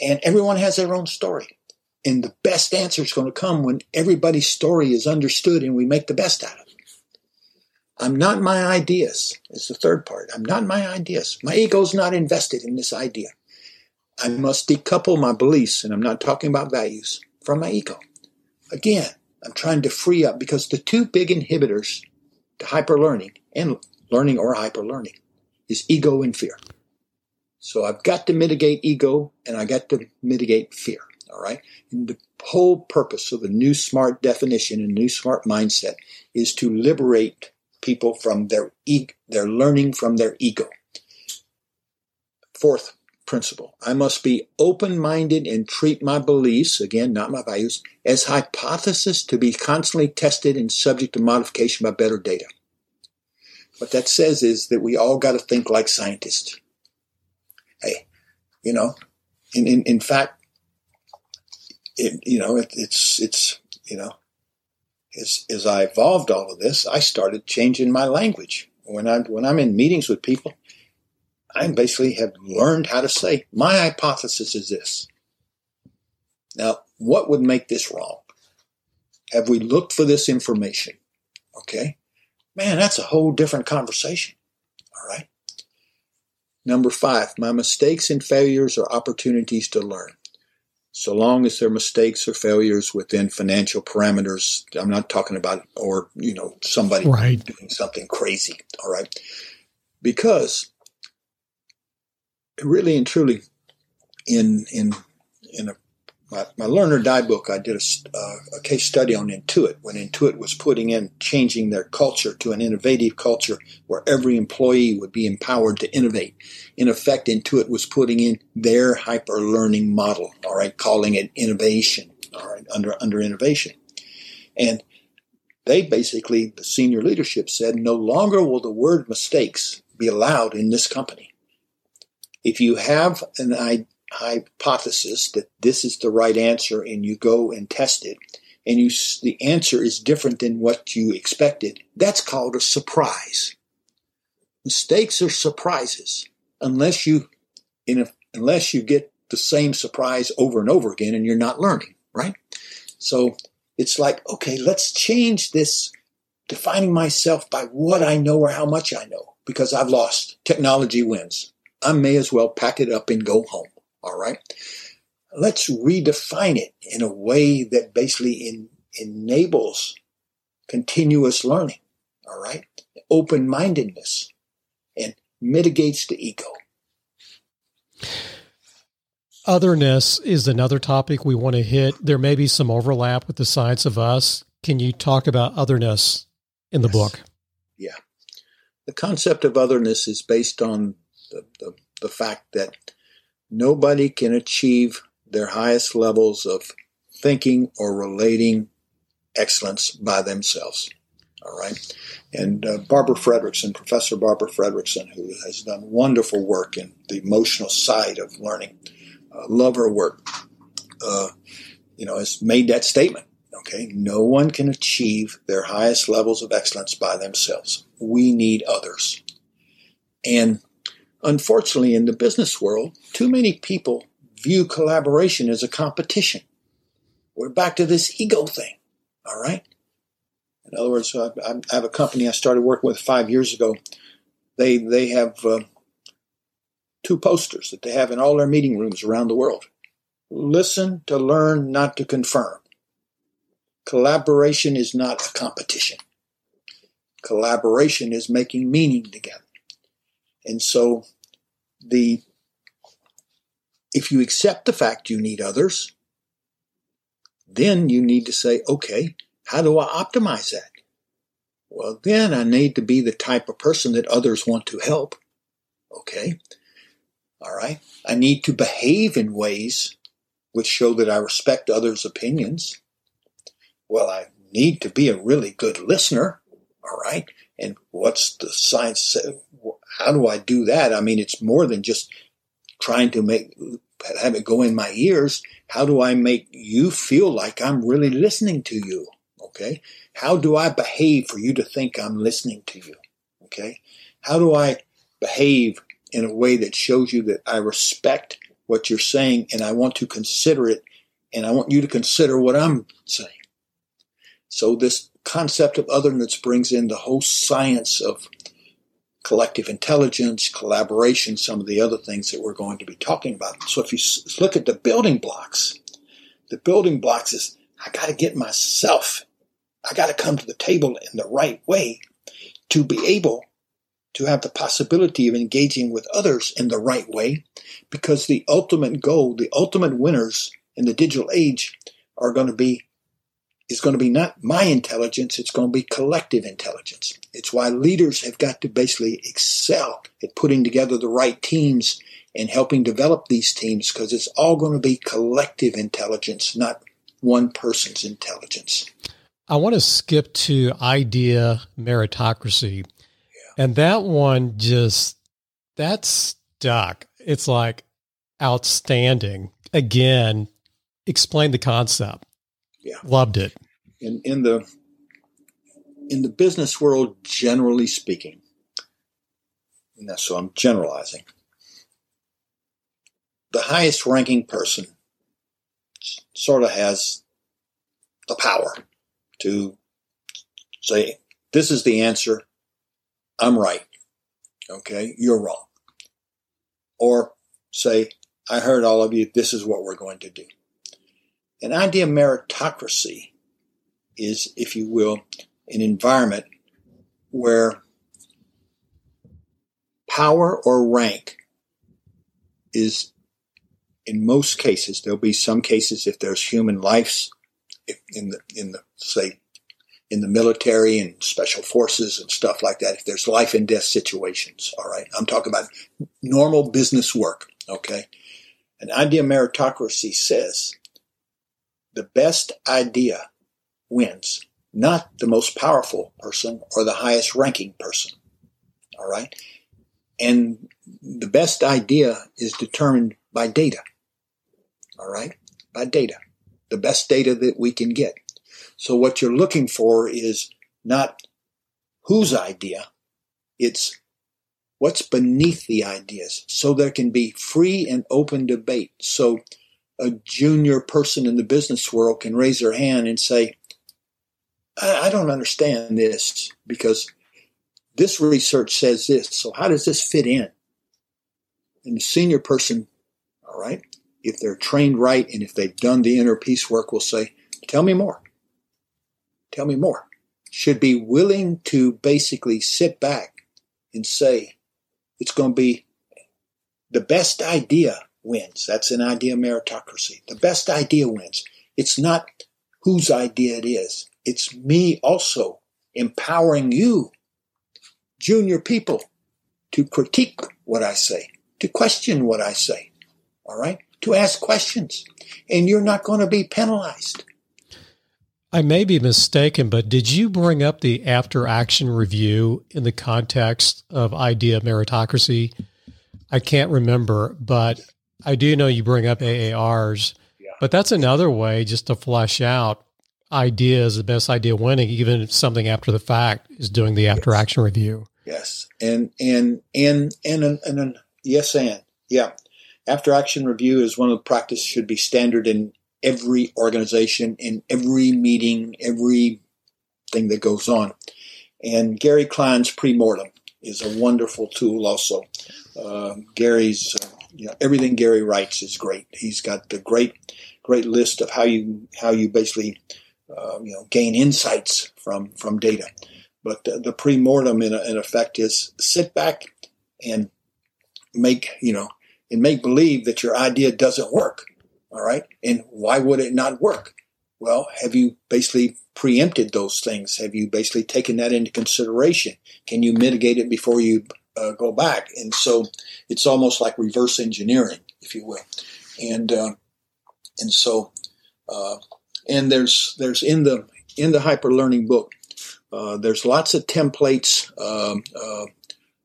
And everyone has their own story. And the best answer is going to come when everybody's story is understood and we make the best out of it. I'm not my ideas, is the third part. I'm not my ideas. My ego's not invested in this idea. I must decouple my beliefs, and I'm not talking about values, from my ego. Again, I'm trying to free up because the two big inhibitors to hyperlearning and learning or hyperlearning is ego and fear. So I've got to mitigate ego and I got to mitigate fear. All right. And the whole purpose of the new smart definition and new smart mindset is to liberate people from their e- their learning from their ego. Fourth principle. I must be open minded and treat my beliefs, again, not my values, as hypothesis to be constantly tested and subject to modification by better data. What that says is that we all got to think like scientists. Hey, you know, in, in, in fact, it, you know, it, it's it's you know, as as I evolved all of this, I started changing my language. When I when I'm in meetings with people, I basically have learned how to say my hypothesis is this. Now, what would make this wrong? Have we looked for this information? Okay. Man, that's a whole different conversation. All right. Number five, my mistakes and failures are opportunities to learn. So long as they're mistakes or failures within financial parameters, I'm not talking about, or, you know, somebody right. doing something crazy. All right. Because really and truly, in, in, in a my, my Learn or Die book, I did a, uh, a, case study on Intuit when Intuit was putting in changing their culture to an innovative culture where every employee would be empowered to innovate. In effect, Intuit was putting in their hyper learning model, all right, calling it innovation, all right, under, under innovation. And they basically, the senior leadership said, no longer will the word mistakes be allowed in this company. If you have an hypothesis that this is the right answer and you go and test it and you the answer is different than what you expected that's called a surprise. Mistakes are surprises unless you in a, unless you get the same surprise over and over again and you're not learning right? So it's like okay let's change this defining myself by what i know or how much i know because i've lost. Technology wins i may as well pack it up and go home all right. Let's redefine it in a way that basically in, enables continuous learning. All right. Open mindedness and mitigates the ego. Otherness is another topic we want to hit. There may be some overlap with the science of us. Can you talk about otherness in the yes. book? Yeah. The concept of otherness is based on the, the, the fact that Nobody can achieve their highest levels of thinking or relating excellence by themselves. All right. And uh, Barbara Fredrickson, Professor Barbara Fredrickson, who has done wonderful work in the emotional side of learning, uh, love her work, uh, you know, has made that statement. Okay. No one can achieve their highest levels of excellence by themselves. We need others. And Unfortunately, in the business world, too many people view collaboration as a competition. We're back to this ego thing, all right? In other words, I, have a company I started working with five years ago. They they have uh, two posters that they have in all their meeting rooms around the world. Listen to learn, not to confirm. Collaboration is not a competition. Collaboration is making meaning together. And so the if you accept the fact you need others, then you need to say, okay, how do I optimize that? Well, then I need to be the type of person that others want to help. Okay. All right. I need to behave in ways which show that I respect others' opinions. Well, I need to be a really good listener. All right. And what's the science? How do I do that? I mean, it's more than just trying to make have it go in my ears. How do I make you feel like I'm really listening to you? Okay. How do I behave for you to think I'm listening to you? Okay. How do I behave in a way that shows you that I respect what you're saying and I want to consider it and I want you to consider what I'm saying. So this concept of otherness brings in the whole science of collective intelligence, collaboration, some of the other things that we're going to be talking about. So if you look at the building blocks, the building blocks is I got to get myself, I got to come to the table in the right way to be able to have the possibility of engaging with others in the right way because the ultimate goal, the ultimate winners in the digital age are going to be is going to be not my intelligence, it's going to be collective intelligence. It's why leaders have got to basically excel at putting together the right teams and helping develop these teams because it's all going to be collective intelligence, not one person's intelligence. I want to skip to idea meritocracy. Yeah. And that one just, that's stuck. It's like outstanding. Again, explain the concept. Yeah. Loved it. In in the in the business world, generally speaking, so I'm generalizing, the highest ranking person sort of has the power to say, this is the answer. I'm right. Okay. You're wrong. Or say, I heard all of you. This is what we're going to do. An idea of meritocracy is, if you will, an environment where power or rank is, in most cases, there'll be some cases if there's human lives in the in the say in the military and special forces and stuff like that. If there's life and death situations, all right, I'm talking about normal business work. Okay, an idea meritocracy says the best idea wins, not the most powerful person or the highest ranking person. All right. And the best idea is determined by data. All right. By data. The best data that we can get. So what you're looking for is not whose idea, it's what's beneath the ideas so there can be free and open debate. So a junior person in the business world can raise their hand and say, I, I don't understand this because this research says this. So how does this fit in? And the senior person, all right, if they're trained right and if they've done the inner peace work, will say, tell me more. Tell me more. Should be willing to basically sit back and say, it's going to be the best idea wins. That's an idea meritocracy. The best idea wins. It's not whose idea it is. It's me also empowering you, junior people, to critique what I say, to question what I say. All right? To ask questions. And you're not going to be penalized. I may be mistaken, but did you bring up the after action review in the context of idea meritocracy? I can't remember, but I do know you bring up AARs, yeah. but that's another way just to flesh out ideas, the best idea winning, even if something after the fact is doing the after yes. action review. Yes. And, and, and, and, and, and, and yes, and yeah. After action review is one of the practice should be standard in every organization, in every meeting, every thing that goes on. And Gary Klein's pre-mortem is a wonderful tool also. Uh, Gary's uh, you know, everything Gary writes is great. He's got the great, great list of how you how you basically uh, you know gain insights from from data. But the, the pre-mortem in, in effect is sit back and make you know and make believe that your idea doesn't work. All right, and why would it not work? Well, have you basically preempted those things? Have you basically taken that into consideration? Can you mitigate it before you uh, go back. And so it's almost like reverse engineering, if you will. And uh, and so uh, and there's there's in the in the hyper learning book uh, there's lots of templates um, uh,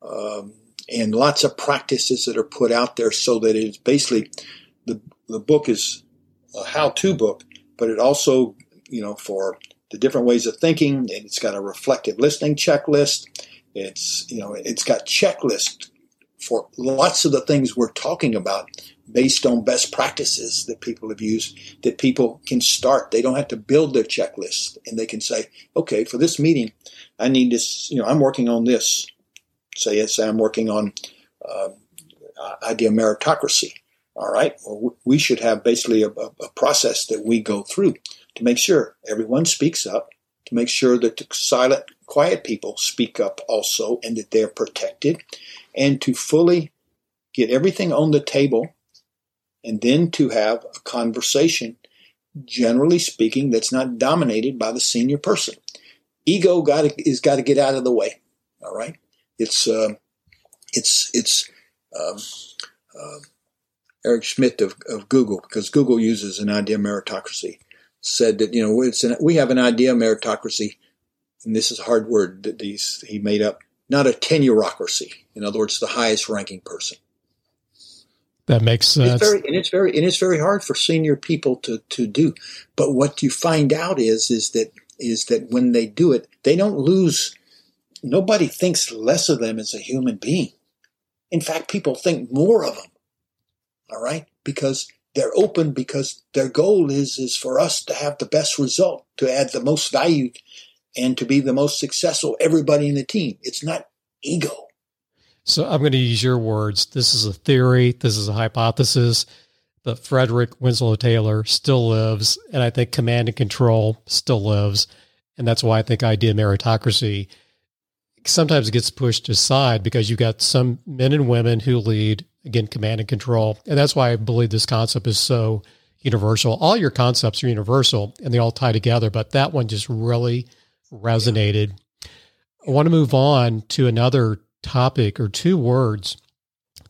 um, and lots of practices that are put out there so that it's basically the the book is a how to book, but it also you know for the different ways of thinking and it's got a reflective listening checklist it's you know it's got checklists for lots of the things we're talking about based on best practices that people have used that people can start. They don't have to build their checklist and they can say, okay, for this meeting, I need this, you know, I'm working on this. Say, yes, I'm working on uh, idea meritocracy. All right. Well, we should have basically a, a process that we go through to make sure everyone speaks up, to make sure that the silent quiet people speak up also and that they're protected, and to fully get everything on the table, and then to have a conversation, generally speaking, that's not dominated by the senior person. Ego got is got to get out of the way. All right, it's uh, it's it's um, uh, Eric Schmidt of, of Google because Google uses an idea meritocracy said that you know it's an, we have an idea meritocracy and this is a hard word that these he made up, not a tenureocracy. In other words, the highest ranking person. That makes sense. It's very, and it's very and it's very hard for senior people to to do. But what you find out is is that is that when they do it, they don't lose. Nobody thinks less of them as a human being. In fact, people think more of them. All right, because they're open because their goal is is for us to have the best result, to add the most value, and to be the most successful. Everybody in the team. It's not ego. So I'm going to use your words. This is a theory. This is a hypothesis. But Frederick Winslow Taylor still lives, and I think command and control still lives, and that's why I think idea meritocracy sometimes it gets pushed aside because you've got some men and women who lead again command and control, and that's why I believe this concept is so universal. All your concepts are universal, and they all tie together, but that one just really resonated. I want to move on to another topic or two words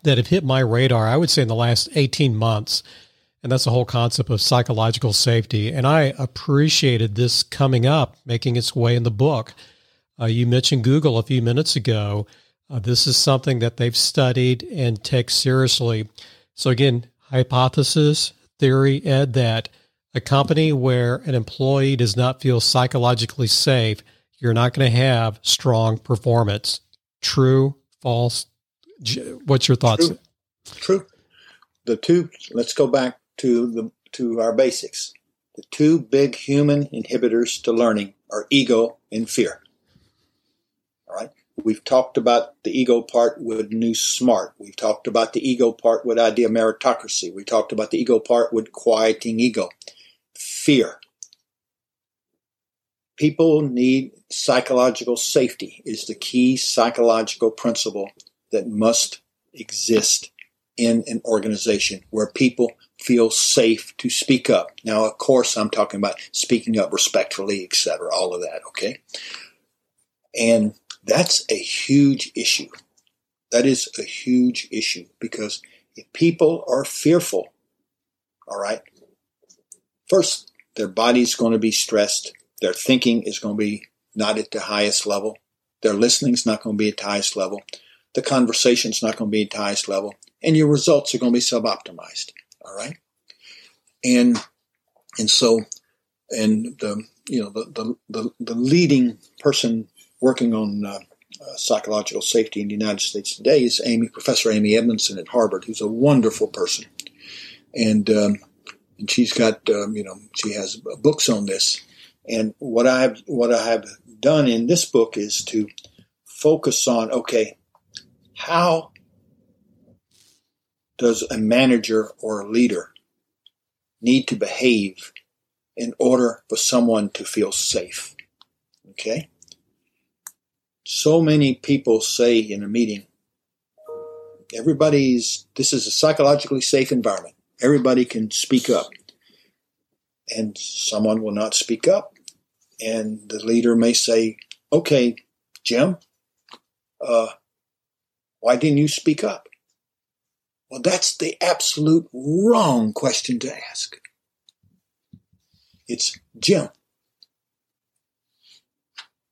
that have hit my radar, I would say in the last 18 months. And that's the whole concept of psychological safety. And I appreciated this coming up, making its way in the book. Uh, you mentioned Google a few minutes ago. Uh, this is something that they've studied and take seriously. So, again, hypothesis, theory, Ed, that a company where an employee does not feel psychologically safe, you're not going to have strong performance. True, false? What's your thoughts? True. True. The two. Let's go back to the to our basics. The two big human inhibitors to learning are ego and fear. We've talked about the ego part with New Smart. We've talked about the ego part with idea meritocracy. We talked about the ego part with quieting ego. Fear. People need psychological safety is the key psychological principle that must exist in an organization where people feel safe to speak up. Now, of course, I'm talking about speaking up respectfully, etc., all of that, okay? And that's a huge issue. That is a huge issue because if people are fearful, all right, first, their body's going to be stressed, their thinking is going to be not at the highest level. Their listening's not going to be at the highest level. The conversation's not going to be at the highest level. And your results are going to be suboptimized. All right. And, and so, and the, you know, the, the, the, the leading person working on uh, uh, psychological safety in the United States today is Amy, Professor Amy Edmondson at Harvard, who's a wonderful person. And, um, and she's got, um, you know, she has books on this. And what I've what I have done in this book is to focus on okay, how does a manager or a leader need to behave in order for someone to feel safe? Okay? So many people say in a meeting, everybody's, this is a psychologically safe environment. Everybody can speak up. And someone will not speak up and the leader may say, "Okay, Jim, uh, why didn't you speak up?" Well, that's the absolute wrong question to ask. It's Jim.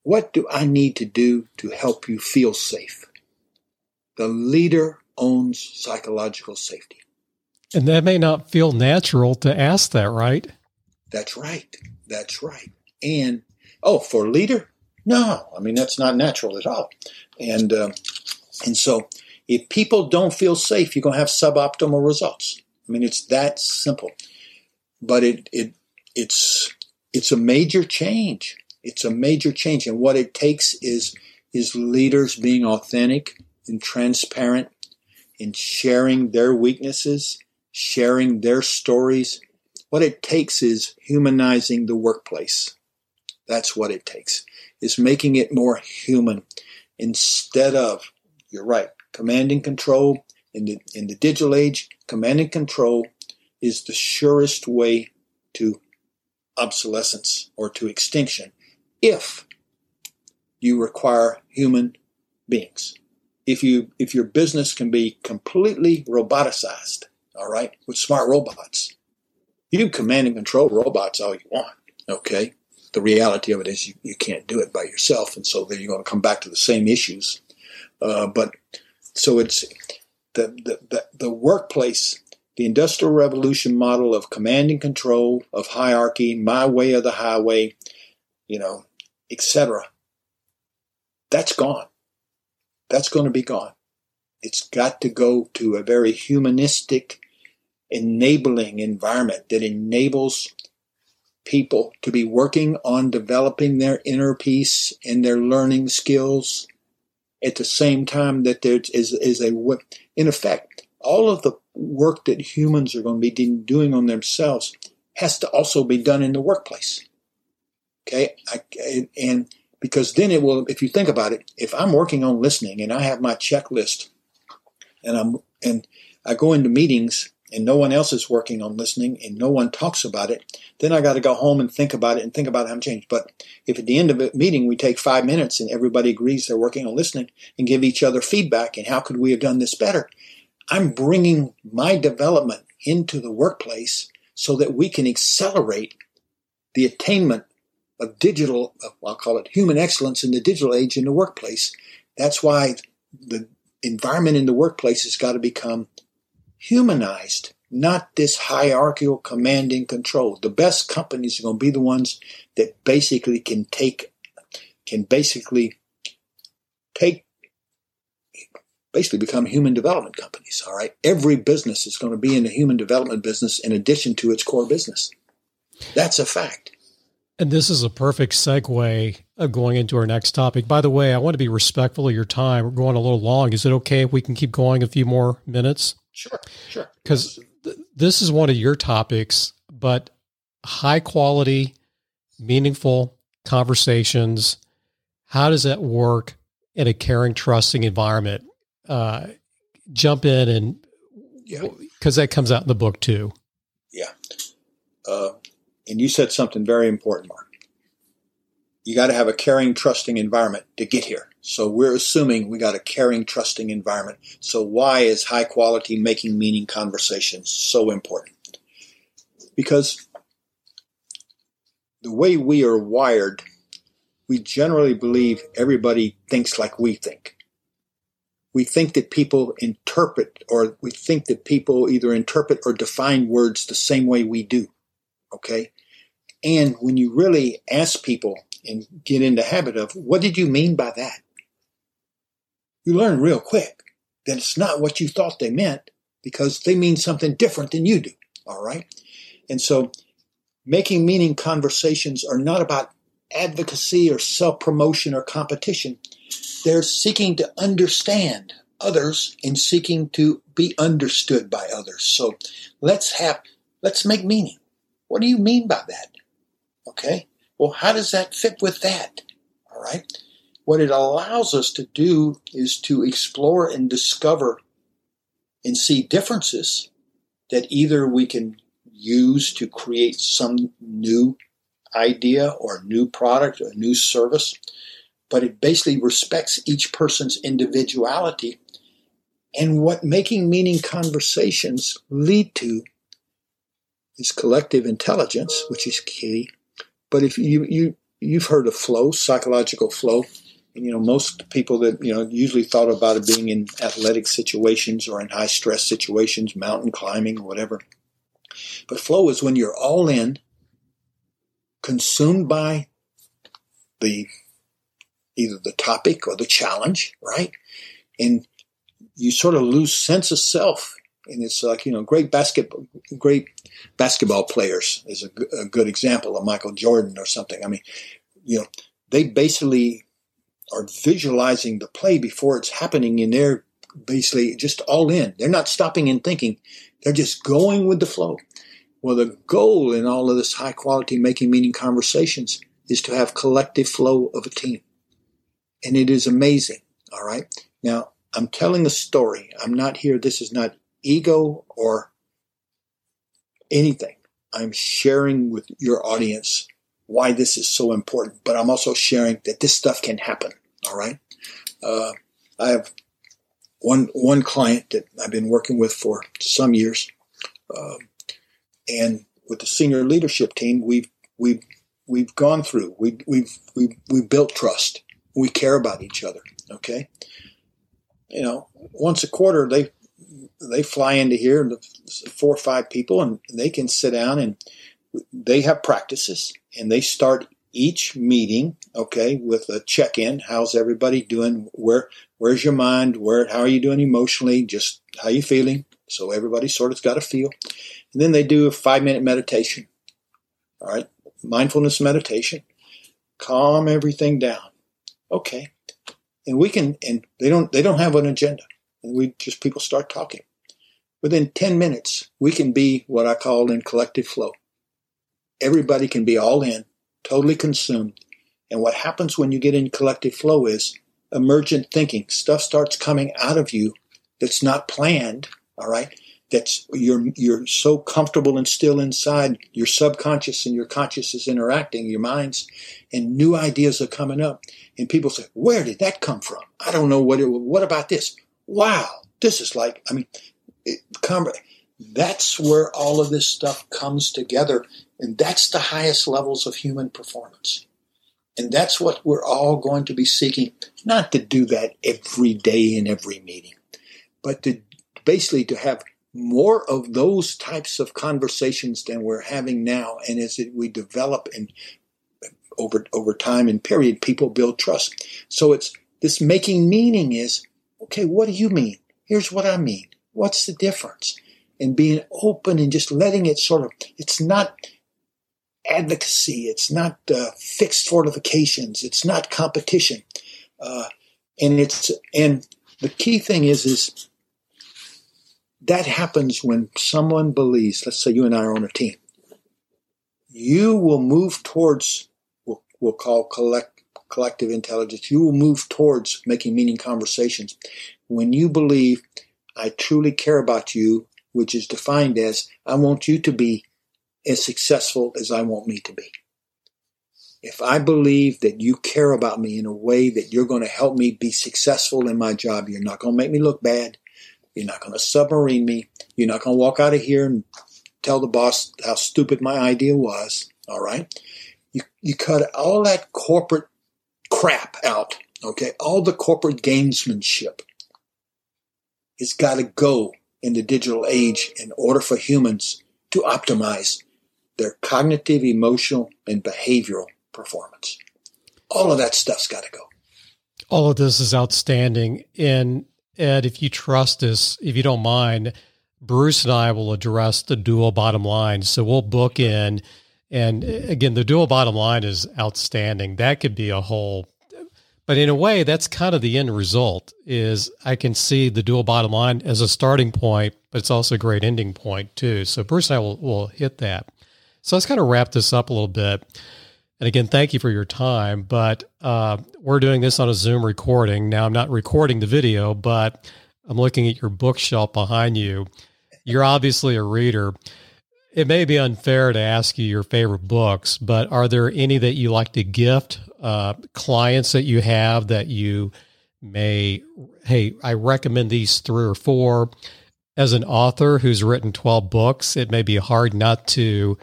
What do I need to do to help you feel safe? The leader owns psychological safety. And that may not feel natural to ask that, right? That's right. That's right. And oh, for leader, no, I mean that's not natural at all. And uh, and so if people don't feel safe, you're going to have suboptimal results. I mean it's that simple. But it it it's it's a major change. It's a major change, and what it takes is is leaders being authentic and transparent in sharing their weaknesses, sharing their stories. What it takes is humanizing the workplace. That's what it takes. Is making it more human instead of, you're right, command and control. In the, in the digital age, command and control is the surest way to obsolescence or to extinction if you require human beings. If you if your business can be completely roboticized, all right, with smart robots, you can command and control robots all you want, okay? the reality of it is you, you can't do it by yourself, and so then you're going to come back to the same issues. Uh, but so it's the, the, the, the workplace, the industrial revolution model of command and control, of hierarchy, my way or the highway, you know, etc. That's gone. That's going to be gone. It's got to go to a very humanistic, enabling environment that enables people to be working on developing their inner peace and their learning skills at the same time that there is, is a, in effect, all of the work that humans are going to be doing on themselves has to also be done in the workplace. Okay. I, and because then it will, if you think about it, if I'm working on listening and I have my checklist and I'm, and I go into meetings and no one else is working on listening and no one talks about it, then I got to go home and think about it and think about how I'm changed. But if at the end of a meeting we take five minutes and everybody agrees they're working on listening and give each other feedback and how could we have done this better, I'm bringing my development into the workplace so that we can accelerate the attainment of digital, I'll call it human excellence in the digital age in the workplace. That's why the environment in the workplace has got to become humanized, not this hierarchical command and control. The best companies are going to be the ones that basically can take, can basically take, basically become human development companies. All right. Every business is going to be in the human development business in addition to its core business. That's a fact. And this is a perfect segue of going into our next topic. By the way, I want to be respectful of your time. We're going a little long. Is it okay if we can keep going a few more minutes? Sure, sure. Because th- this is one of your topics, but high quality, meaningful conversations. How does that work in a caring, trusting environment? Uh, jump in and because yeah. that comes out in the book too. Yeah. Uh, and you said something very important, Mark. You got to have a caring, trusting environment to get here. So we're assuming we got a caring, trusting environment. So why is high quality making meaning conversations so important? Because the way we are wired, we generally believe everybody thinks like we think. We think that people interpret, or we think that people either interpret or define words the same way we do. Okay? And when you really ask people and get in the habit of, what did you mean by that? you learn real quick that it's not what you thought they meant because they mean something different than you do. All right. And so making meaning conversations are not about advocacy or self promotion or competition. They're seeking to understand others and seeking to be understood by others. So let's have, let's make meaning. What do you mean by that? Okay. Well, how does that fit with that? All right. What it allows us to do is to explore and discover and see differences that either we can use to create some new idea or new product or new service, but it basically respects each person's individuality. And what making meaning conversations lead to is collective intelligence, which is key. But if you, you you've heard of flow, psychological flow, you know, most people that, you know, usually thought about it being in athletic situations or in high stress situations, mountain climbing, or whatever. But flow is when you're all in, consumed by the either the topic or the challenge, right? And you sort of lose sense of self. And it's like, you know, great basketball, great basketball players is a, a good example of Michael Jordan or something. I mean, you know, they basically are visualizing the play before it's happening and they're basically just all in. They're not stopping and thinking. They're just going with the flow. Well, the goal in all of this high quality making meaning conversations is to have collective flow of a team. And it is amazing. All right. Now I'm telling a story. I'm not here. This is not ego or anything. I'm sharing with your audience why this is so important, but I'm also sharing that this stuff can happen. All right. Uh, I have one one client that I've been working with for some years, uh, and with the senior leadership team, we've we've we've gone through. We we've we've we've built trust. We care about each other. Okay. You know, once a quarter they they fly into here, four or five people, and they can sit down and they have practices, and they start each meeting, okay, with a check-in. How's everybody doing? Where where's your mind? Where how are you doing emotionally? Just how you feeling? So everybody sort of's got a feel. And then they do a five-minute meditation. All right, mindfulness meditation. Calm everything down. Okay, and we can. And they don't. They don't have an agenda. And we just people start talking. Within ten minutes, we can be what I call in collective flow. Everybody can be all in totally consumed. And what happens when you get in collective flow is emergent thinking. Stuff starts coming out of you that's not planned, all right? That's you're you're so comfortable and still inside. Your subconscious and your conscious is interacting, your minds, and new ideas are coming up. And people say, "Where did that come from? I don't know what it. What about this? Wow, this is like. I mean, it, that's where all of this stuff comes together and that's the highest levels of human performance. And that's what we're all going to be seeking, not to do that every day in every meeting, but to basically to have more of those types of conversations than we're having now. And as we develop and over over time and period, people build trust. So it's this making meaning is okay. What do you mean? Here's what I mean. What's the difference? And being open and just letting it sort of. It's not advocacy. It's not uh, fixed fortifications. It's not competition. Uh, and it's and the key thing is is that happens when someone believes. Let's say you and I are on a team. You will move towards what we'll call collect, collective intelligence. You will move towards making meaning conversations when you believe I truly care about you, which is defined as I want you to be as successful as I want me to be. If I believe that you care about me in a way that you're going to help me be successful in my job, you're not going to make me look bad. You're not going to submarine me. You're not going to walk out of here and tell the boss how stupid my idea was. All right. You, you cut all that corporate crap out. Okay. All the corporate gamesmanship has got to go in the digital age in order for humans to optimize their cognitive, emotional, and behavioral performance. All of that stuff's got to go. All of this is outstanding. And Ed, if you trust us, if you don't mind, Bruce and I will address the dual bottom line. So we'll book in. And uh, again, the dual bottom line is outstanding. That could be a whole but in a way that's kind of the end result is i can see the dual bottom line as a starting point but it's also a great ending point too so bruce and i will, will hit that so let's kind of wrap this up a little bit. And again, thank you for your time. But uh, we're doing this on a Zoom recording. Now, I'm not recording the video, but I'm looking at your bookshelf behind you. You're obviously a reader. It may be unfair to ask you your favorite books, but are there any that you like to gift uh, clients that you have that you may, hey, I recommend these three or four? As an author who's written 12 books, it may be hard not to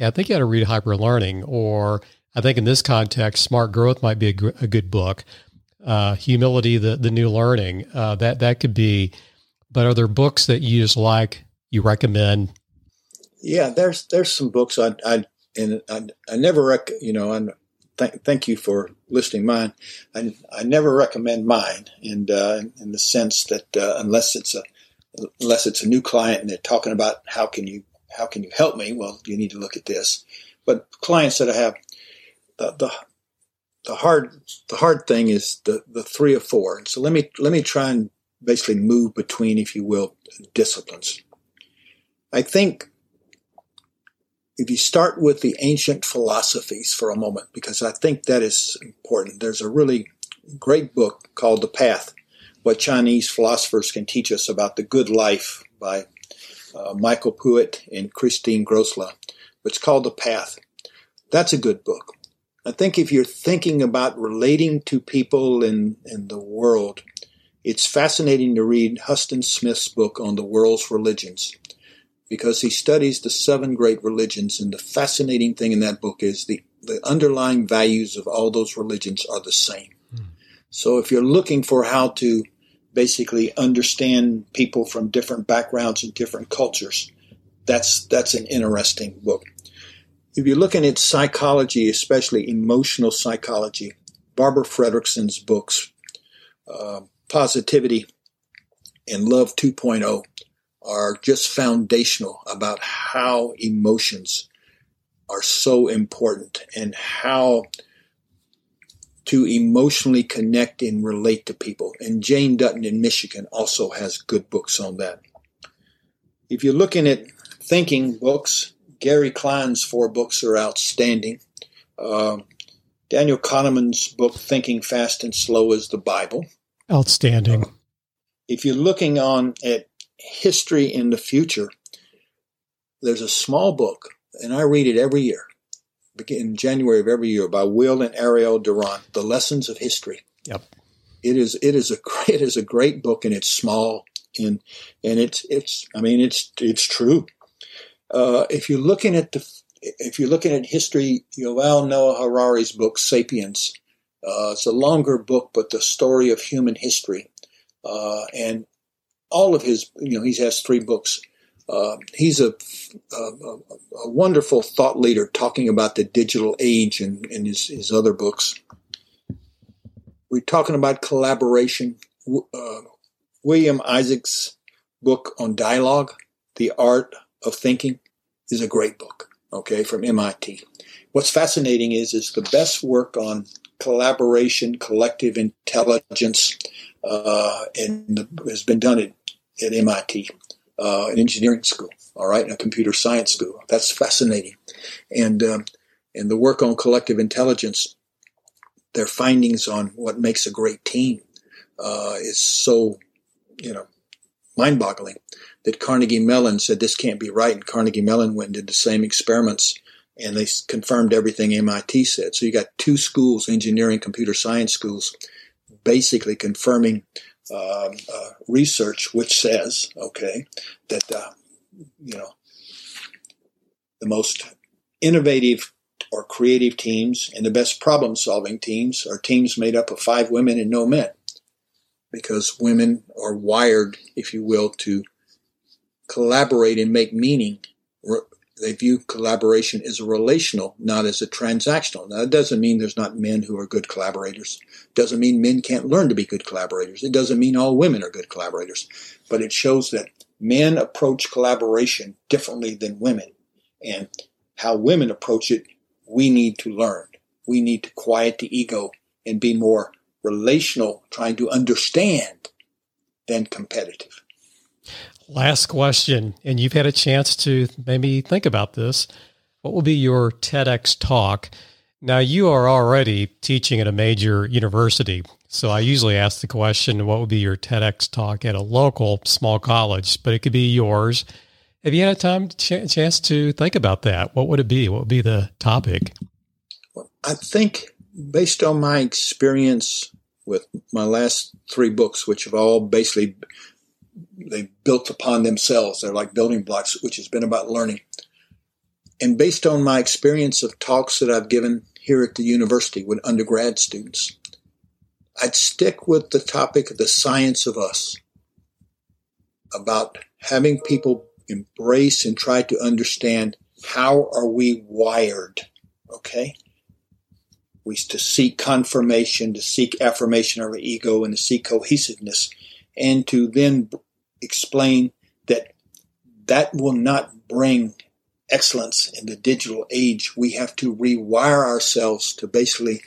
I think you got to read Hyper Learning, or I think in this context, Smart Growth might be a, a good book. Uh, Humility, the the New Learning, uh, that that could be. But are there books that you just like? You recommend? Yeah, there's there's some books I I and I, I never rec you know and th- thank you for listing mine. I I never recommend mine, and uh, in the sense that uh, unless it's a unless it's a new client and they're talking about how can you how can you help me? Well, you need to look at this. But clients that I have, the, the, the hard the hard thing is the, the three or four. So let me let me try and basically move between, if you will, disciplines. I think if you start with the ancient philosophies for a moment, because I think that is important. There's a really great book called The Path, What Chinese Philosophers Can Teach Us About the Good Life by uh, Michael Puett and Christine Gross-Loh. It's called The Path. That's a good book. I think if you're thinking about relating to people in, in the world, it's fascinating to read Huston Smith's book on the world's religions because he studies the seven great religions. And the fascinating thing in that book is the, the underlying values of all those religions are the same. Hmm. So if you're looking for how to basically understand people from different backgrounds and different cultures. That's that's an interesting book. If you're looking at psychology, especially emotional psychology, Barbara Fredrickson's books, uh, Positivity and Love 2.0, are just foundational about how emotions are so important and how to emotionally connect and relate to people. And Jane Dutton in Michigan also has good books on that. If you're looking at thinking books, Gary Klein's four books are outstanding. Uh, Daniel Kahneman's book, Thinking Fast and Slow, is the Bible. Outstanding. Uh, if you're looking on at history in the future, there's a small book, and I read it every year in January of every year by Will and Ariel Durant, The Lessons of History. Yep. It is it is a it is a great book and it's small and and it's it's I mean it's it's true. Uh, if you're looking at the if you're looking at history, Yuval Noah Harari's book *Sapiens*. Uh, it's a longer book, but the story of human history, uh, and all of his you know he has three books. Uh, he's a, a, a, wonderful thought leader talking about the digital age in, in his, his other books. We're talking about collaboration. Uh, William Isaacs' book on dialogue, The Art of Thinking, is a great book, okay, from MIT. What's fascinating is, is the best work on collaboration, collective intelligence, uh, and has been done at, at MIT uh, an engineering school, all right, a computer science school. That's fascinating. And, um, and the work on collective intelligence, their findings on what makes a great team uh, is so, you know, mind boggling that Carnegie Mellon said this can't be right. And Carnegie Mellon went and did the same experiments and they confirmed everything MIT said. So you got two schools, engineering, computer science schools, basically confirming uh, uh, research which says, okay, that uh, you know the most innovative or creative teams and the best problem-solving teams are teams made up of five women and no men, because women are wired, if you will, to collaborate and make meaning they view collaboration as a relational, not as a transactional. Now, that doesn't mean there's not men who are good collaborators. It doesn't mean men can't learn to be good collaborators. It doesn't mean all women are good collaborators. But it shows that men approach collaboration differently than women. And how women approach it, we need to learn. We need to quiet the ego and be more relational, trying to understand than competitive. Last question, and you've had a chance to maybe think about this. What will be your TEDx talk? Now, you are already teaching at a major university. So I usually ask the question, what would be your TEDx talk at a local small college? But it could be yours. Have you had a time ch- chance to think about that? What would it be? What would be the topic? I think based on my experience with my last three books, which have all basically they built upon themselves. They're like building blocks, which has been about learning. And based on my experience of talks that I've given here at the university with undergrad students, I'd stick with the topic of the science of us, about having people embrace and try to understand how are we wired, okay? We to seek confirmation, to seek affirmation of our ego, and to seek cohesiveness, and to then explain that that will not bring excellence in the digital age. We have to rewire ourselves to basically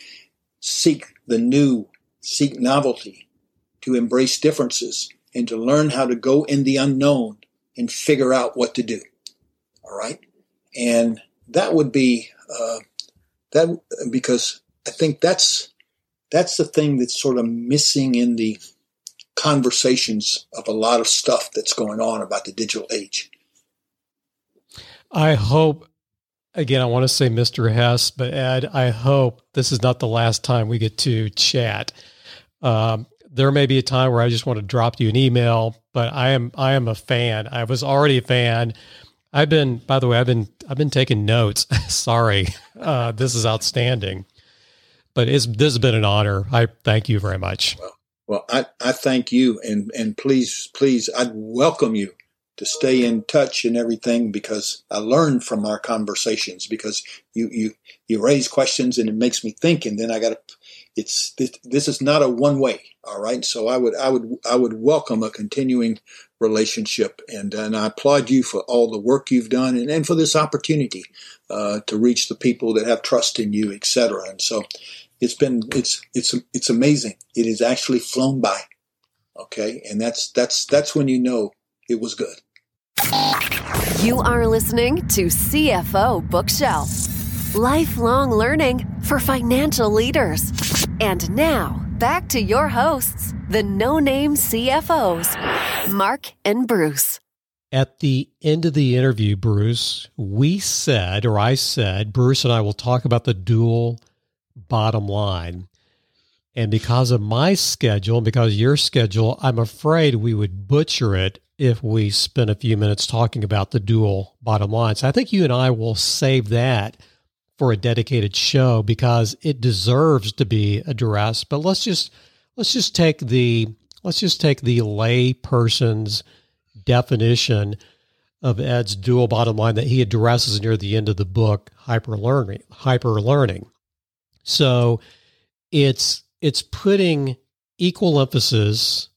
seek the new, seek novelty, to embrace differences, and to learn how to go in the unknown and figure out what to do. All right. And that would be, uh, that because I think that's, that's the thing that's sort of missing in the conversations of a lot of stuff that's going on about the digital age. I hope, again, I want to say Mr. Hess, but Ed, I hope this is not the last time we get to chat. Um, there may be a time where I just want to drop you an email, but I am I am a fan. I was already a fan. I've been, by the way, I've been I've been taking notes. Sorry, uh, this is outstanding. But it's this has been an honor. I thank you very much. Well, Well, I, I thank you and, and please, please, I'd welcome you to stay in touch and everything because I learn from our conversations because you, you, you raise questions and it makes me think and then I got to, it's, this, this is not a one way. All right. So I would, I would, I would welcome a continuing relationship and, and I applaud you for all the work you've done and, and for this opportunity, uh, to reach the people that have trust in you, etc. And so it's been, it's, it's, it's amazing. It has actually flown by. Okay. And that's, that's, that's when you know it was good. You are listening to CFO Bookshelf. Lifelong learning for financial leaders. And now, back to your hosts, the no name CFOs, Mark and Bruce. At the end of the interview, Bruce, we said, or I said, Bruce and I will talk about the dual bottom line. And because of my schedule and because your schedule, I'm afraid we would butcher it if we spend a few minutes talking about the dual bottom line. So I think you and I will save that for a dedicated show because it deserves to be addressed. But let's just let's just take the let's just take the lay person's definition of Ed's dual bottom line that he addresses near the end of the book, hyper learning. Hyper learning. So it's it's putting equal emphasis,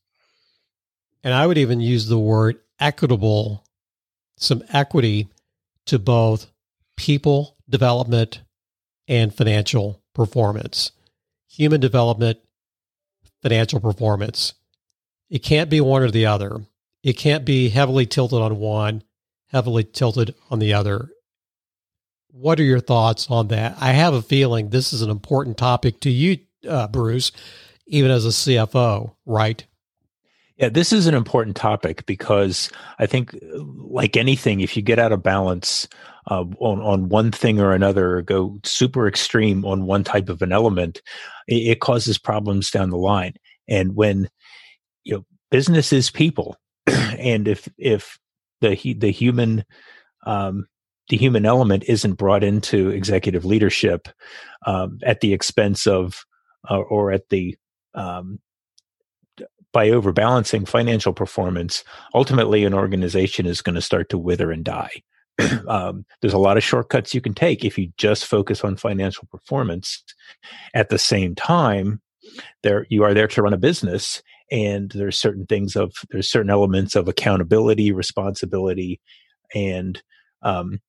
and I would even use the word equitable, some equity to both people development and financial performance. Human development, financial performance. It can't be one or the other. It can't be heavily tilted on one, heavily tilted on the other. What are your thoughts on that? I have a feeling this is an important topic to you, uh, Bruce, even as a CFO, right? Yeah, this is an important topic because I think, like anything, if you get out of balance uh, on on one thing or another, or go super extreme on one type of an element, it, it causes problems down the line. And when you know business is people, and if if the the human um, the human element isn't brought into executive leadership um, at the expense of uh, or at the um, by overbalancing financial performance, ultimately an organization is going to start to wither and die. um, there's a lot of shortcuts you can take if you just focus on financial performance. At the same time, there you are there to run a business, and there's certain things of there's certain elements of accountability, responsibility, and um,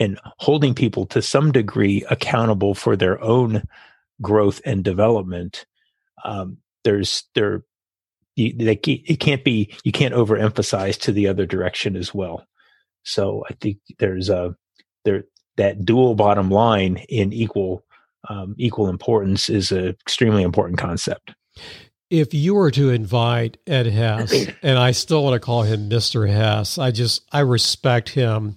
and holding people to some degree accountable for their own growth and development. Um, there's there you, they, it can't be you can't overemphasize to the other direction as well. So I think there's a there that dual bottom line in equal um, equal importance is an extremely important concept. If you were to invite Ed Hess, and I still want to call him Mr. Hess, I just I respect him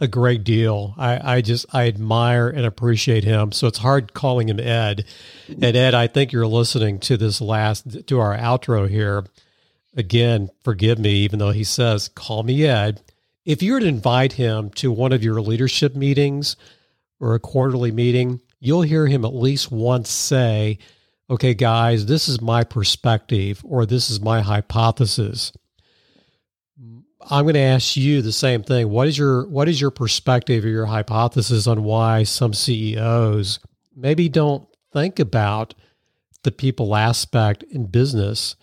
a great deal. I, I just I admire and appreciate him. So it's hard calling him Ed. And Ed, I think you're listening to this last to our outro here. Again, forgive me, even though he says, call me Ed. If you were to invite him to one of your leadership meetings or a quarterly meeting, you'll hear him at least once say, Okay, guys, this is my perspective or this is my hypothesis. I'm going to ask you the same thing. What is your what is your perspective or your hypothesis on why some CEOs maybe don't think about the people aspect in business?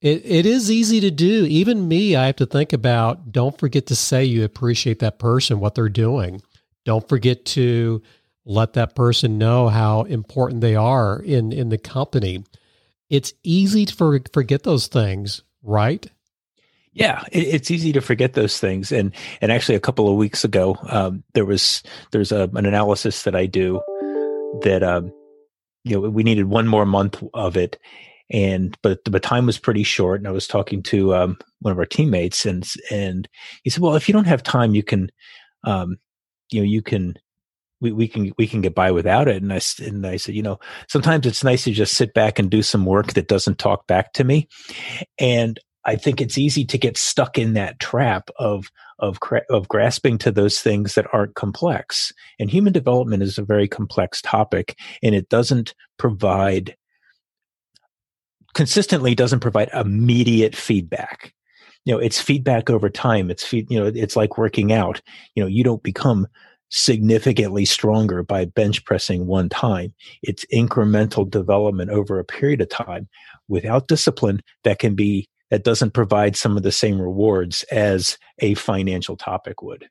It it is easy to do. Even me, I have to think about don't forget to say you appreciate that person, what they're doing. Don't forget to let that person know how important they are in in the company. It's easy to forget those things, right? Yeah, it, it's easy to forget those things. And and actually, a couple of weeks ago, um, there was there's a, an analysis that I do that um, you know we needed one more month of it, and but the time was pretty short. And I was talking to um, one of our teammates, and and he said, "Well, if you don't have time, you can, um, you know, you can." We, we can we can get by without it and I and I said you know sometimes it's nice to just sit back and do some work that doesn't talk back to me and I think it's easy to get stuck in that trap of of of grasping to those things that aren't complex. And human development is a very complex topic, and it doesn't provide consistently doesn't provide immediate feedback. You know, it's feedback over time. It's feed, you know, it's like working out. You know, you don't become significantly stronger by bench pressing one time. It's incremental development over a period of time without discipline that can be that doesn't provide some of the same rewards as a financial topic would.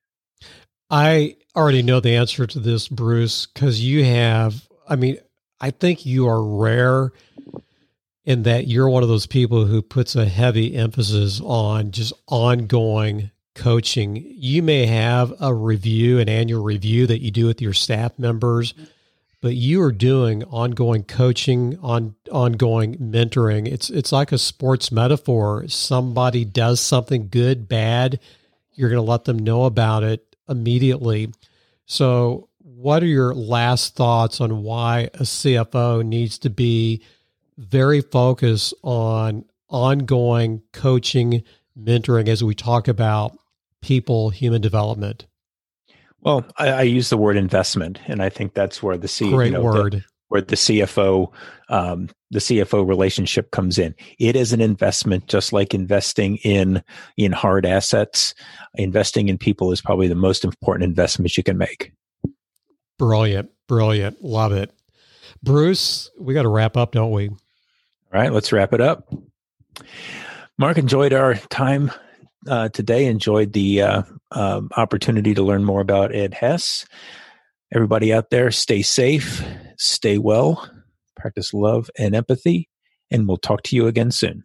I already know the answer to this, Bruce, because you have, I mean, I think you are rare in that you're one of those people who puts a heavy emphasis on just ongoing coaching. You may have a review, an annual review that you do with your staff members, but you are doing ongoing coaching, on ongoing mentoring. It's it's like a sports metaphor. Somebody does something good, bad, you're going to let them know about it immediately. So, what are your last thoughts on why a CFO needs to be very focused on ongoing coaching, mentoring as we talk about people, human development? Well, I, I use the word investment, and I think that's where the C, great you know, word. The, where the CFO, um, the CFO relationship comes in. It is an investment, just like investing in in hard assets. Investing in people is probably the most important investment you can make. Brilliant, brilliant, love it, Bruce. We got to wrap up, don't we? All right, let's wrap it up. Mark enjoyed our time uh, today. Enjoyed the uh, um, opportunity to learn more about Ed Hess. Everybody out there, stay safe, stay well, practice love and empathy, and we'll talk to you again soon.